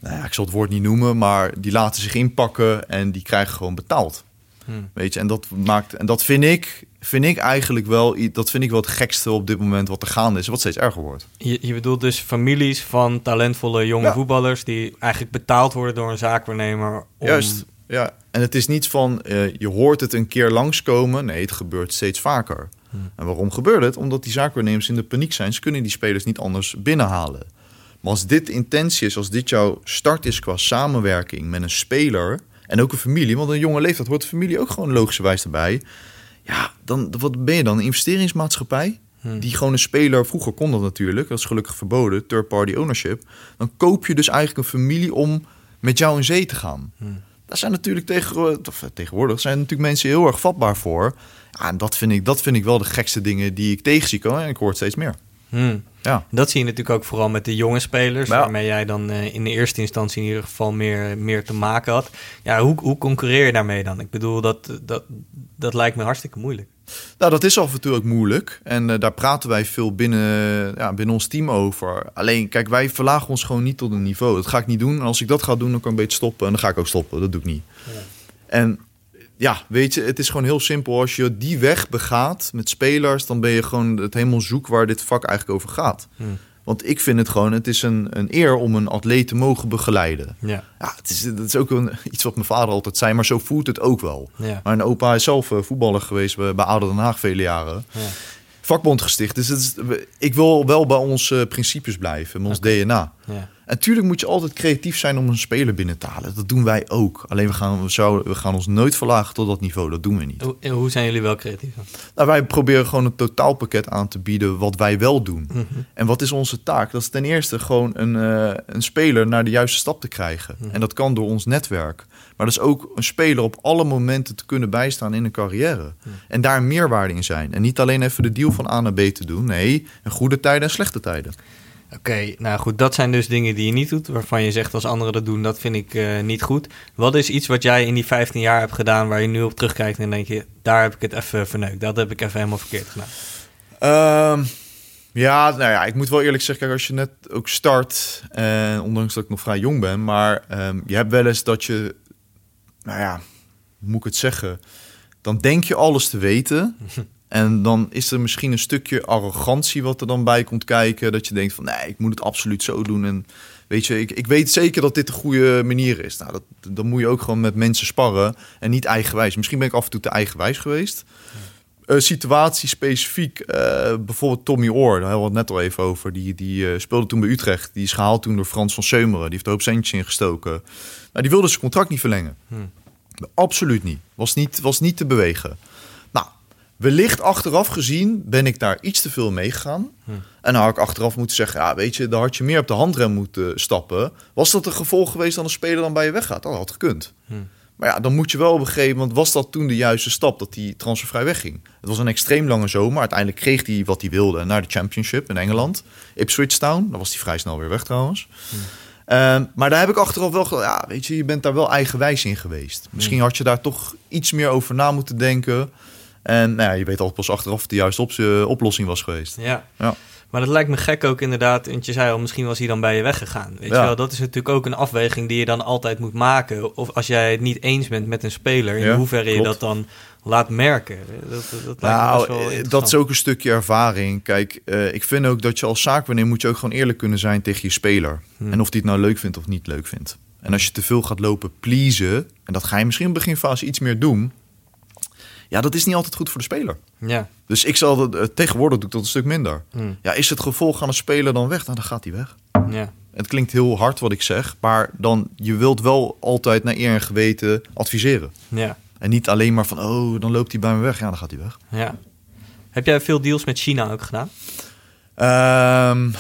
Nou ja, ik zal het woord niet noemen, maar die laten zich inpakken en die krijgen gewoon betaald. Hmm. Weet je, en dat maakt... En dat vind ik, vind ik eigenlijk wel... Dat vind ik wel het gekste op dit moment wat er gaande is. Wat steeds erger wordt. Je, je bedoelt dus families van talentvolle jonge Ja. voetballers die eigenlijk betaald worden door een zaakwaarnemer. Om... Juist, ja. En het is niet van, eh, je hoort het een keer langskomen. Nee, het gebeurt steeds vaker. Hmm. En waarom gebeurt het? Omdat die zaakwaarnemers in de paniek zijn. Ze kunnen die spelers niet anders binnenhalen. Maar als dit intentie is, als dit jouw start is qua samenwerking met een speler en ook een familie, want een jonge leeftijd hoort de familie ook gewoon logischerwijs erbij. Ja, dan wat ben je dan? Een investeringsmaatschappij? Hmm. Die gewoon een speler, vroeger kon dat natuurlijk, dat is gelukkig verboden, third party ownership. Dan koop je dus eigenlijk een familie om met jou in zee te gaan. Hmm. Daar zijn natuurlijk tegenwoordig, of, eh, tegenwoordig zijn natuurlijk mensen heel erg vatbaar voor. Ja, en dat vind, ik, dat vind ik wel de gekste dingen die ik tegen zie komen. En ik hoor het steeds meer. Hmm. Ja. Dat zie je natuurlijk ook vooral met de jonge spelers, Ja. waarmee jij dan eh, in de eerste instantie in ieder geval meer, meer te maken had. Ja, hoe, hoe concurreer je daarmee dan? Ik bedoel, dat, dat, dat lijkt me hartstikke moeilijk. Nou, dat is af en toe ook moeilijk. En eh, daar praten wij veel binnen, ja, binnen ons team over. Alleen, kijk, wij verlagen ons gewoon niet tot een niveau. Dat ga ik niet doen. En als ik dat ga doen, dan kan ik een beetje stoppen. En dan ga ik ook stoppen. Dat doe ik niet. En ja, weet je, het is gewoon heel simpel. Als je die weg begaat met spelers, dan ben je gewoon het helemaal zoek waar dit vak eigenlijk over gaat. Hmm. Want ik vind het gewoon, het is een, een eer om een atleet te mogen begeleiden. Ja, Ja, het is, dat is ook een, iets wat mijn vader altijd zei, maar zo voelt het ook wel. ja, Mijn opa is zelf eh, voetballer geweest bij, bij Den Haag vele jaren. ja. Vakbond gesticht. Dus het is, ik wil wel bij onze eh, principes blijven, met ons DNA. ja. En natuurlijk moet je altijd creatief zijn om een speler binnen te halen. Dat doen wij ook. Alleen we gaan, we, zouden, we gaan ons nooit verlagen tot dat niveau. Dat doen we niet. Hoe, hoe zijn jullie wel creatief? Nou, wij proberen gewoon een totaalpakket aan te bieden wat wij wel doen. Mhm. En wat is onze taak? Dat is ten eerste gewoon een, eh, een speler naar de juiste stap te krijgen. Mhm. En dat kan door ons netwerk. Maar dat is ook een speler op alle momenten te kunnen bijstaan in een carrière. Mhm. En daar een meerwaarde in zijn. En niet alleen even de deal van A naar B te doen. Nee, een goede tijden en slechte tijden. Oké, nou goed, dat zijn dus dingen die je niet doet, waarvan je zegt als anderen dat doen, dat vind ik eh, niet goed. Wat is iets wat jij in die 15 jaar hebt gedaan, waar je nu op terugkijkt en denk je, daar heb ik het even verneukt, dat heb ik even helemaal verkeerd gedaan. Ehm, ja, nou ja, ik moet wel eerlijk zeggen, kijk, als je net ook start, en ondanks dat ik nog vrij jong ben, maar ehm, je hebt wel eens dat je, nou ja, hoe moet ik het zeggen, dan denk je alles te weten. En dan is er misschien een stukje arrogantie wat er dan bij komt kijken. Dat je denkt van, nee, ik moet het absoluut zo doen. En weet je, ik, ik weet zeker dat dit de goede manier is. Nou, dat, dan moet je ook gewoon met mensen sparren en niet eigenwijs. Misschien ben ik af en toe te eigenwijs geweest. Eh, situatie specifiek, eh, bijvoorbeeld Tommy Oor, daar hadden we het net al even over. Die, die eh, speelde toen bij Utrecht. Die is gehaald toen door Frans van Seumeren. Die heeft er hoop centjes ingestoken. Maar die wilde zijn contract niet verlengen. Hmm. Absoluut niet. Was niet, was niet te bewegen. Wellicht achteraf gezien ben ik daar iets te veel meegegaan. Hmm. En dan had ik achteraf moeten zeggen, ja, weet je, daar had je meer op de handrem moeten stappen. Was dat een gevolg geweest dat een speler dan bij je weggaat? Dat had gekund. Hmm. Maar ja, dan moet je wel begrepen, want was dat toen de juiste stap dat hij transfervrij wegging? Het was een extreem lange zomer. Uiteindelijk kreeg hij wat hij wilde naar de Championship in Engeland. Ipswich Town, dan was hij vrij snel weer weg trouwens. Ehm, maar daar heb ik achteraf wel gedacht, ja, weet je, je bent daar wel eigenwijs in geweest. Misschien had je daar toch iets meer over na moeten denken. En nou ja, je weet altijd pas achteraf of het de juiste op- eh, oplossing was geweest. Ja. Ja. Maar dat lijkt me gek ook inderdaad, want je zei al, misschien was hij dan bij je weggegaan. Weet Ja. je wel, dat is natuurlijk ook een afweging die je dan altijd moet maken. Of als jij het niet eens bent met een speler, in Ja, hoeverre je dat dan laat merken. Dat, dat, Nou, wel eh, dat is ook een stukje ervaring. Kijk, eh, ik vind ook dat je als zaakwaarnemer moet je ook gewoon eerlijk kunnen zijn tegen je speler. Hmm. En of die het nou leuk vindt of niet leuk vindt. En als je te veel gaat lopen pleasen, en dat ga je misschien in de beginfase iets meer doen. Ja, dat is niet altijd goed voor de speler. Ja. Dus ik zal dat, eh, tegenwoordig doe ik dat een stuk minder. Hmm. Ja, is het gevolg aan een speler dan weg? Nou, dan gaat hij weg. ja. Het klinkt heel hard wat ik zeg, maar dan je wilt wel altijd naar eer en geweten adviseren. Ja. En niet alleen maar van, oh, dan loopt hij bij me weg. Ja, dan gaat hij weg. Ja. Heb jij veel deals met China ook gedaan? Ehm,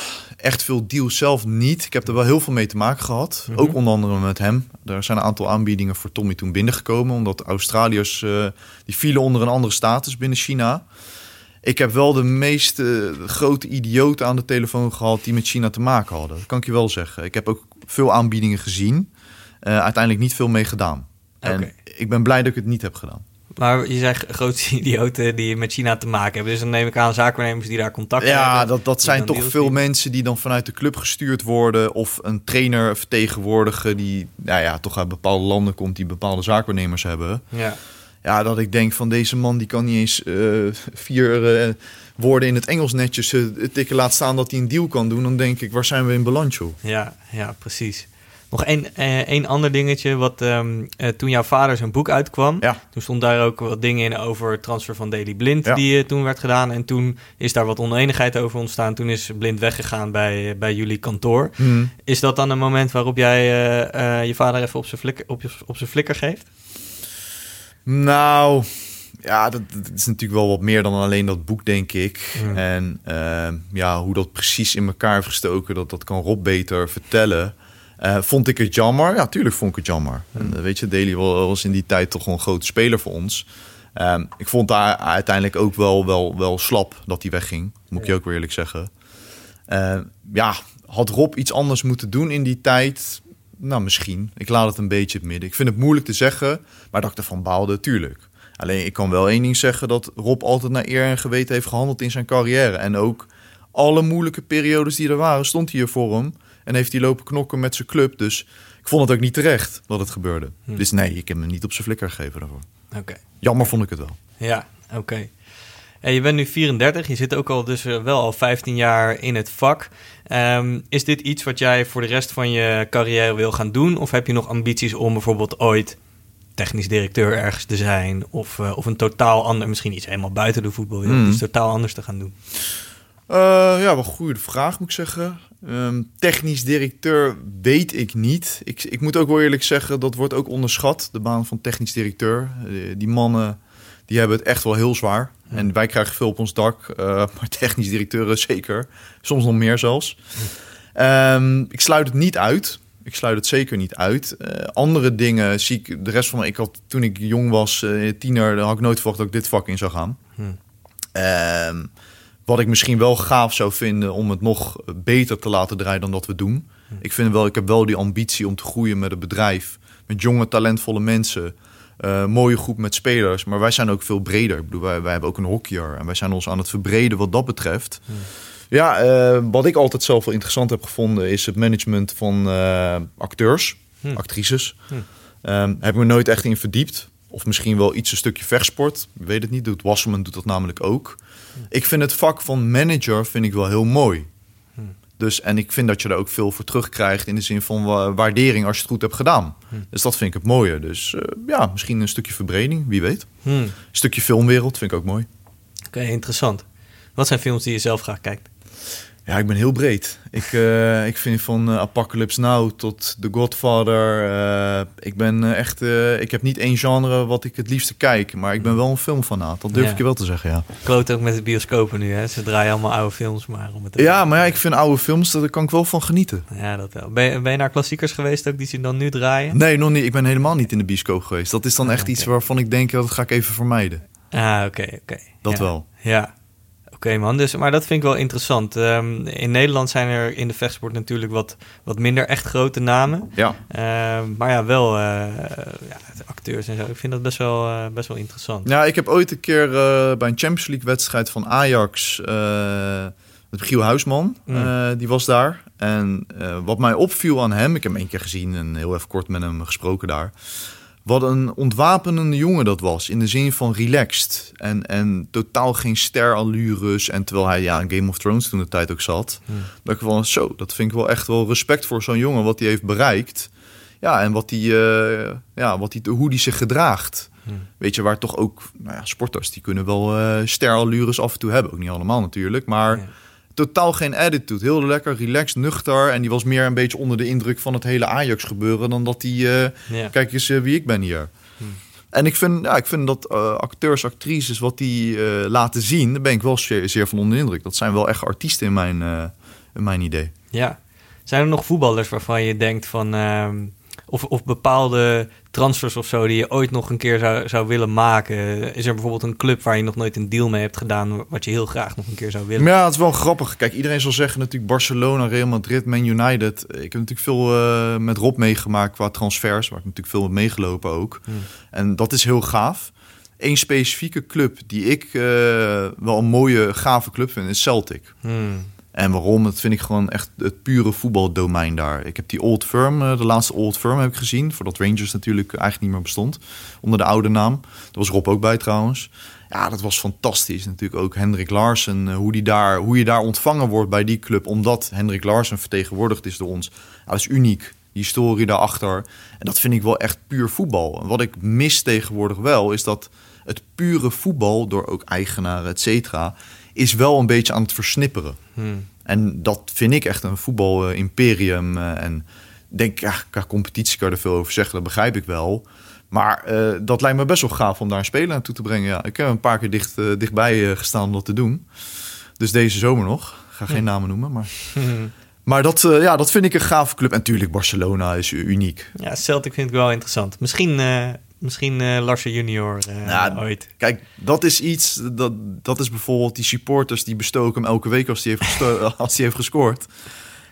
echt veel deals zelf niet. Ik heb er wel heel veel mee te maken gehad. Mhm. Ook onder andere met hem. Er zijn een aantal aanbiedingen voor Tommy toen binnengekomen. Omdat Australiërs, eh, die vielen onder een andere status binnen China. Ik heb wel de meest eh, grote idioten aan de telefoon gehad die met China te maken hadden. Dat kan ik je wel zeggen. Ik heb ook veel aanbiedingen gezien. Eh, uiteindelijk niet veel mee gedaan. En ik ben blij dat ik het niet heb gedaan. Maar je zegt grote idioten die met China te maken hebben. Dus dan neem ik aan zaakwaarnemers die daar contact Ja, hebben. dat, dat die zijn toch veel mensen die dan vanuit de club gestuurd worden. Of een trainer vertegenwoordigen die nou ja, toch uit bepaalde landen komt die bepaalde zaakwaarnemers hebben. Ja. Ja, dat ik denk van deze man die kan niet eens eh, vier eh, woorden in het Engels netjes eh, tikken. Laat staan dat hij een deal kan doen. Dan denk ik, waar zijn we in joh? Ja, ja, precies. Nog één, eh, één ander dingetje. Wat, ehm, eh, toen jouw vader zijn boek uitkwam, Ja. toen stond daar ook wat dingen in over het transfer van Daily Blind, Ja. die eh, toen werd gedaan. En toen is daar wat oneenigheid over ontstaan. Toen is Blind weggegaan bij, bij jullie kantoor. Hmm. Is dat dan een moment waarop jij je vader even op zijn flikker, op, op zijn flikker geeft? Nou, ja, dat, dat is natuurlijk wel wat meer dan alleen dat boek, denk ik. En ja, hoe dat precies in elkaar heeft gestoken, dat, dat kan Rob beter vertellen. Eh, vond ik het jammer? Ja, tuurlijk vond ik het jammer. En, eh, weet je, Daly wa- was in die tijd toch een grote speler voor ons. Ehm, ik vond daar uiteindelijk ook wel, wel, wel slap dat hij wegging. Moet ik je ook weer eerlijk zeggen. Eh, ja, had Rob iets anders moeten doen in die tijd? Nou, misschien. Ik laat het een beetje het midden. Ik vind het moeilijk te zeggen, maar dat ik ervan baalde, tuurlijk. Alleen ik kan wel één ding zeggen dat Rob altijd naar eer en geweten heeft gehandeld in zijn carrière. En ook alle moeilijke periodes die er waren, stond hij hier voor hem. En heeft hij lopen knokken met zijn club. Dus ik vond het ook niet terecht dat het gebeurde. Hm. Dus nee, ik heb hem niet op zijn flikker gegeven daarvoor. Oké. Jammer vond ik het wel. Ja, oké. En je bent nu 34, je zit ook al dus eh, wel al 15 jaar in het vak. Ehm, is dit iets wat jij voor de rest van je carrière wil gaan doen? Of heb je nog ambities om bijvoorbeeld ooit technisch directeur ergens te zijn? Of, eh, of een totaal ander, misschien iets helemaal buiten de voetbalwereld, Hmm. iets totaal anders te gaan doen? Eh, ja, wel goede vraag moet ik zeggen. Ehm, technisch directeur weet ik niet. Ik, ik moet ook wel eerlijk zeggen, dat wordt ook onderschat, de baan van technisch directeur. Eh, die mannen, die hebben het echt wel heel zwaar. En wij krijgen veel op ons dak, eh, maar technisch directeuren zeker. Soms nog meer zelfs. Ehm, ik sluit het niet uit. Ik sluit het zeker niet uit. Eh, andere dingen zie ik, de rest van ik had toen ik jong was, eh, tiener, dan had ik nooit verwacht dat ik dit vak in zou gaan. Hmm. Ehm, wat ik misschien wel gaaf zou vinden om het nog beter te laten draaien dan dat we doen. Ik vind wel, ik heb wel die ambitie om te groeien met het bedrijf. Met jonge, talentvolle mensen. eh, mooie groep met spelers. Maar wij zijn ook veel breder. Ik bedoel, wij, wij hebben ook een hockeyer. En wij zijn ons aan het verbreden wat dat betreft. Ja, eh, wat ik altijd zelf wel interessant heb gevonden... is het management van eh, acteurs, Hm. actrices. Hm. Ehm, heb ik me nooit echt in verdiept. Of misschien wel iets een stukje vechtsport. Ik weet het niet. Doet Wasserman doet dat namelijk ook. Ik vind het vak van manager vind ik wel heel mooi. Dus, en ik vind dat je er ook veel voor terugkrijgt in de zin van wa- waardering als je het goed hebt gedaan. Dus dat vind ik het mooie. Dus eh, ja, misschien een stukje verbreding, wie weet. Hmm. Een stukje filmwereld vind ik ook mooi. Oké, interessant. Wat zijn films die je zelf graag kijkt? Ja, ik ben heel breed. Ik, eh, ik vind van eh, Apocalypse Now tot The Godfather. eh, ik ben echt. ik heb niet één genre wat ik het liefste kijk, maar ik ben wel een filmfanaat. Dat durf Ja. ik je wel te zeggen, ja. Kloot ook met de bioscopen nu, hè? Ze draaien allemaal oude films, maar om het Ja, maar ja, ik vind oude films, daar kan ik wel van genieten. Ja, dat wel. Ben je, ben je naar klassiekers geweest ook die ze dan nu draaien? Nee, nog niet. Ik ben helemaal niet in de bioscoop geweest. Dat is dan echt Oké. iets waarvan ik denk, dat ga ik even vermijden. Ah, oké, oké. Dat Ja. wel. Ja. Oké man, dus, maar dat vind ik wel interessant. Ehm, in Nederland zijn er in de vechtsport natuurlijk wat, wat minder echt grote namen. Ja. Ehm, maar ja, wel eh, ja, acteurs en zo. Ik vind dat best wel, eh, best wel interessant. Ja, ik heb ooit een keer eh, bij een Champions League wedstrijd van Ajax... met Giel Huisman, Mm. die was daar. En wat mij opviel aan hem... Ik heb hem één keer gezien en heel even kort met hem gesproken daar. Wat een ontwapenende jongen dat was. In de zin van relaxed. En, en totaal geen sterallures. En terwijl hij ja, in Game of Thrones toen de tijd ook zat. Hmm. Dat ik wel zo, dat vind ik wel echt wel respect voor zo'n jongen. Wat hij heeft bereikt. Ja, en wat hij, eh, ja, wat hij, hoe hij zich gedraagt. Hmm. Weet je, waar toch ook nou ja, sporters die kunnen wel eh sterallures af en toe hebben. Ook niet allemaal natuurlijk. Maar Ja. Totaal geen attitude. Heel lekker, relaxed, nuchter. En die was meer een beetje onder de indruk van het hele Ajax gebeuren. Dan dat hij, eh, Ja. kijk eens eh, wie ik ben hier. Hmm. En ik vind, ja, ik vind dat eh, acteurs, actrices, wat die laten zien, daar ben ik wel zeer, zeer van onder de indruk. Dat zijn wel echt artiesten in mijn, in mijn idee. Ja. Zijn er nog voetballers waarvan je denkt van... of, of bepaalde transfers of zo die je ooit nog een keer zou, zou willen maken? Is er bijvoorbeeld een club waar je nog nooit een deal mee hebt gedaan... wat je heel graag nog een keer zou willen? Ja, het is wel grappig. Kijk, iedereen zal zeggen natuurlijk Barcelona, Real Madrid, Man United. Ik heb natuurlijk veel eh, met Rob meegemaakt qua transfers, waar ik natuurlijk veel met meegelopen ook. Hmm. En dat is heel gaaf. Eén specifieke club die ik eh, wel een mooie, gave club vind, is Celtic. Hmm. En waarom? Dat vind ik gewoon echt het pure voetbaldomein daar. Ik heb die Old Firm, eh, de laatste Old Firm heb ik gezien. Voordat Rangers natuurlijk eigenlijk niet meer bestond. Onder de oude naam. Daar was Rob ook bij trouwens. Ja, dat was fantastisch. Natuurlijk ook Hendrik Larsen. eh, Hoe, die daar, hoe je daar ontvangen wordt bij die club. Omdat Hendrik Larsen vertegenwoordigd is door ons. Dat is uniek. historie daarachter. En dat vind ik wel echt puur voetbal. En wat ik mis tegenwoordig wel, is dat het pure voetbal, door ook eigenaren, et cetera, is wel een beetje aan het versnipperen. Hmm. En dat vind ik echt een voetbal-imperium. eh, en denk, ja, qua competitie kan je er veel over zeggen, dat begrijp ik wel. Maar eh, dat lijkt me best wel gaaf om daar een speler naartoe te brengen. Ja, ik heb een paar keer dicht, eh, dichtbij gestaan om dat te doen. Dus deze zomer nog. Ik ga geen namen noemen, maar... Maar dat, ja, dat vind ik een gaaf club. En natuurlijk, Barcelona is uniek. Ja, Celtic vind ik wel interessant. Misschien, misschien eh Larsen junior Ja, ooit. Kijk, dat is iets, dat, dat is bijvoorbeeld die supporters die bestoken hem elke week als hij heeft, als hij heeft gescoord.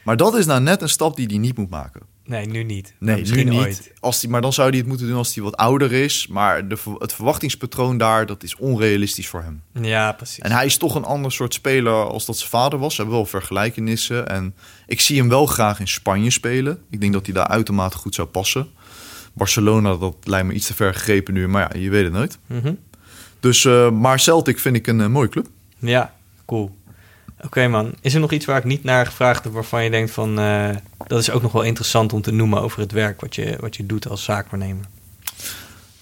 Maar dat is nou net een stap die hij niet moet maken. Nee, nu niet. Nee, misschien nu niet. ooit. Als die, maar dan zou hij het moeten doen als hij wat ouder is. Maar de, het verwachtingspatroon daar, dat is onrealistisch voor hem. Ja, precies. En hij is toch een ander soort speler als dat zijn vader was. Ze hebben wel vergelijkenissen. En ik zie hem wel graag in Spanje spelen. Ik denk dat hij daar uitermate goed zou passen. Barcelona, dat lijkt me iets te ver gegrepen nu. Maar ja, je weet het nooit. Mhm. Dus, eh, maar Celtic vind ik een eh, mooie club. Ja, cool. Oké man, is er nog iets waar ik niet naar gevraagd heb waarvan je denkt van... eh, dat is ook nog wel interessant om te noemen over het werk wat je, wat je doet als zaakwaarnemer?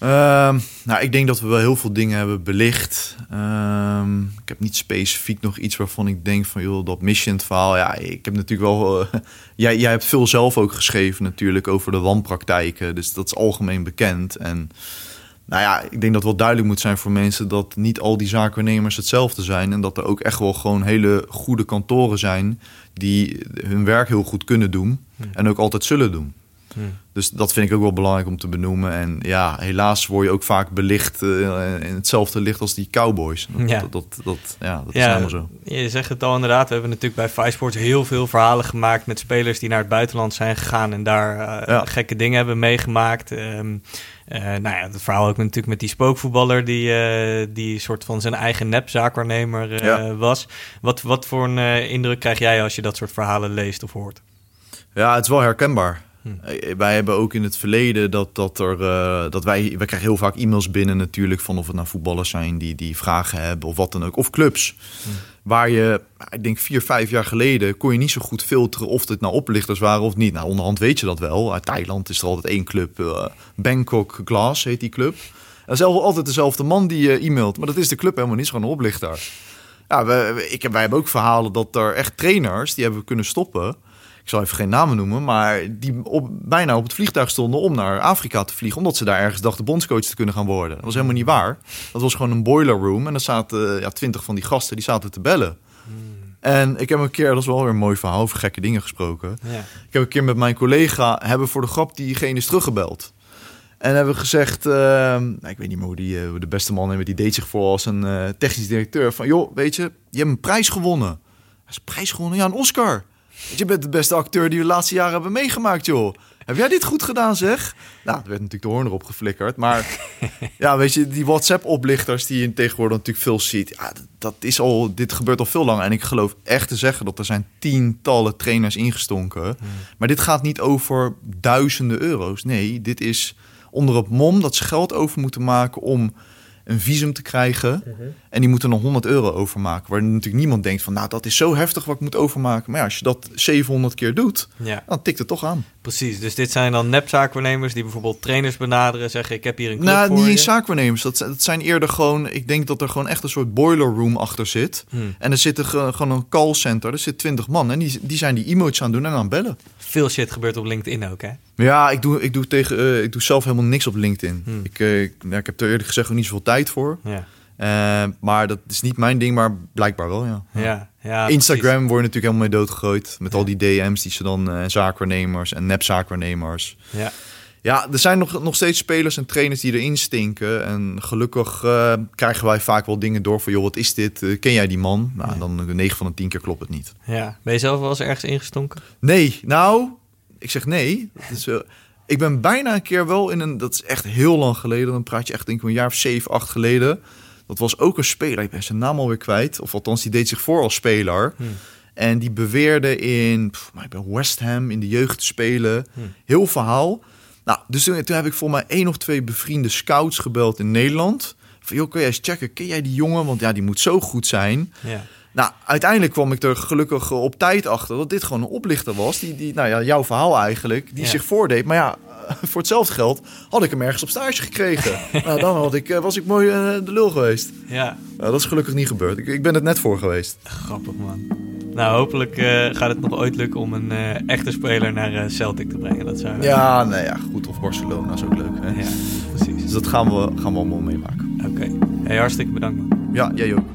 Ehm, nou, ik denk dat we wel heel veel dingen hebben belicht. Ehm, ik heb niet specifiek nog iets waarvan ik denk van... joh, dat mission verhaal. Ja, ik heb natuurlijk wel... eh, jij, jij hebt veel zelf ook geschreven natuurlijk over de wanpraktijken. Dus dat is algemeen bekend. En nou ja, ik denk dat wel duidelijk moet zijn voor mensen... dat niet al die zaakwaarnemers hetzelfde zijn. En dat er ook echt wel gewoon hele goede kantoren zijn... die hun werk heel goed kunnen doen. En ook altijd zullen doen. Hmm. Dus dat vind ik ook wel belangrijk om te benoemen. En ja, helaas word je ook vaak belicht eh, in hetzelfde licht als die cowboys. Dat, Ja. dat, dat, dat- ja, dat is helemaal zo. je zegt het al inderdaad. We hebben natuurlijk bij Five Sports heel veel verhalen gemaakt... met spelers die naar het buitenland zijn gegaan... en daar eh, Ja. gekke dingen hebben meegemaakt. Ehm eh, nou ja, het verhaal ook natuurlijk met die spookvoetballer... die, eh, die soort van zijn eigen nepzaakwaarnemer Ja. was. Wat, wat voor een indruk krijg jij als je dat soort verhalen leest of hoort? Ja, het is wel herkenbaar. Hm. Eh, Wij hebben ook in het verleden dat, dat er eh, dat wij, wij krijgen heel vaak e-mails binnen natuurlijk van of het nou voetballers zijn die, die vragen hebben of wat dan ook, of clubs. Waar je, ik denk vier, vijf jaar geleden kon je niet zo goed filteren of het nou oplichters waren of niet. Nou, onderhand weet je dat wel. Uit Thailand is er altijd één club, eh, Bangkok Glass heet die club. Dat is al- altijd dezelfde man die e-mailt, maar dat is de club helemaal niet, is gewoon een oplichter. Ja, we, we- ik heb, wij hebben ook verhalen dat er echt trainers die hebben we kunnen stoppen. Ik zal even geen namen noemen, maar die op, bijna op het vliegtuig stonden om naar Afrika te vliegen, omdat ze daar ergens dachten bondscoach te kunnen gaan worden. Dat was helemaal niet waar. Dat was gewoon een boiler room en er zaten ja, twintig van die gasten die zaten te bellen. En ik heb een keer, dat is wel weer een mooi verhaal, over gekke dingen gesproken. Ja. Ik heb een keer met mijn collega, hebben voor de grap diegene is teruggebeld. En hebben gezegd, eh, nou, ik weet niet meer hoe die, eh, de beste man heeft, die deed zich voor als een eh, technisch directeur. Van joh, weet je, je hebt een prijs gewonnen. Hij is een prijs gewonnen? Ja, een Oscar. Want je bent de beste acteur die we de laatste jaren hebben meegemaakt, joh. Heb jij dit goed gedaan, zeg? Nou, er werd natuurlijk de hoorn erop geflikkerd. Maar ja, weet je, die WhatsApp-oplichters die je tegenwoordig natuurlijk veel ziet. Ja, dat- dat is al, dit gebeurt al veel langer. En ik geloof echt te zeggen dat er zijn tientallen trainers ingestonken. Maar dit gaat niet over duizenden euro's. Nee, dit is onder het mom dat ze geld over moeten maken om een visum te krijgen. En die moeten er 100 euro overmaken. Waar natuurlijk niemand denkt van, nou, dat is zo heftig wat ik moet overmaken. Maar ja, als je dat 700 keer doet, ja, dan tikt het toch aan. precies. Dus dit zijn dan nepzaakwaarnemers die bijvoorbeeld trainers benaderen... zeggen ik heb hier een club Nou, voor niet je. zaakwaarnemers. Dat, dat zijn eerder gewoon, ik denk dat er gewoon echt een soort boiler room achter zit. Hmm. En er zit er ge- gewoon een callcenter. Er zit 20 man. En die, die zijn die emotes aan het doen en aan het bellen. Veel shit gebeurt op LinkedIn ook, hè? Ja, ik doe, ik doe, tegen, eh, ik doe zelf helemaal niks op LinkedIn. Hmm. Ik, eh, ik, ja, ik heb er eerlijk gezegd ook niet zoveel tijd voor. Ja, Eh, maar dat is niet mijn ding, maar blijkbaar wel, ja. ja, ja Instagram word je natuurlijk helemaal mee doodgegooid. Met Ja. al die DM's die ze dan eh zaakwaarnemers en nepzaakwaarnemers. Ja. Ja, er zijn nog, nog steeds spelers en trainers die erin stinken. En gelukkig krijgen wij vaak wel dingen door van... joh, wat is dit? Ken jij die man? Nou, Ja. dan 9 van de 10 keer klopt het niet. ja. Ben je zelf wel eens ergens ingestonken? Nee, nou, ik zeg nee. Dat is, ik ben bijna een keer wel in een... Dat is echt heel lang geleden. Dan praat je echt denk ik een jaar of 7, 8 geleden. Dat was ook een speler. Ik ben zijn naam alweer kwijt. Of althans, die deed zich voor als speler. Hmm. En die beweerde in pff, maar ik ben West Ham in de jeugd te spelen. Hmm. Heel verhaal. Nou, dus toen, toen heb ik voor mij één of twee bevriende scouts gebeld in Nederland. Van, joh, kun jij eens checken, ken jij die jongen? Want ja, die moet zo goed zijn. Ja. Nou, uiteindelijk kwam ik er gelukkig op tijd achter dat dit gewoon een oplichter was. Die, die nou ja, jouw verhaal eigenlijk, die Ja. zich voordeed. Maar ja, voor hetzelfde geld had ik hem ergens op stage gekregen. nou, dan had ik, eh, was ik mooi eh, de lul geweest. Ja, Nou, dat is gelukkig niet gebeurd. Ik, ik ben het net voor geweest. grappig man. Nou, hopelijk eh, gaat het nog ooit lukken om een eh, echte speler naar eh, Celtic te brengen. Dat zou Ja, nee, ja, goed. Of Barcelona is ook leuk. Hè? ja precies. Dus dat gaan we, gaan we allemaal meemaken. Oké. Hey, hartstikke bedankt man. Ja, jij ook.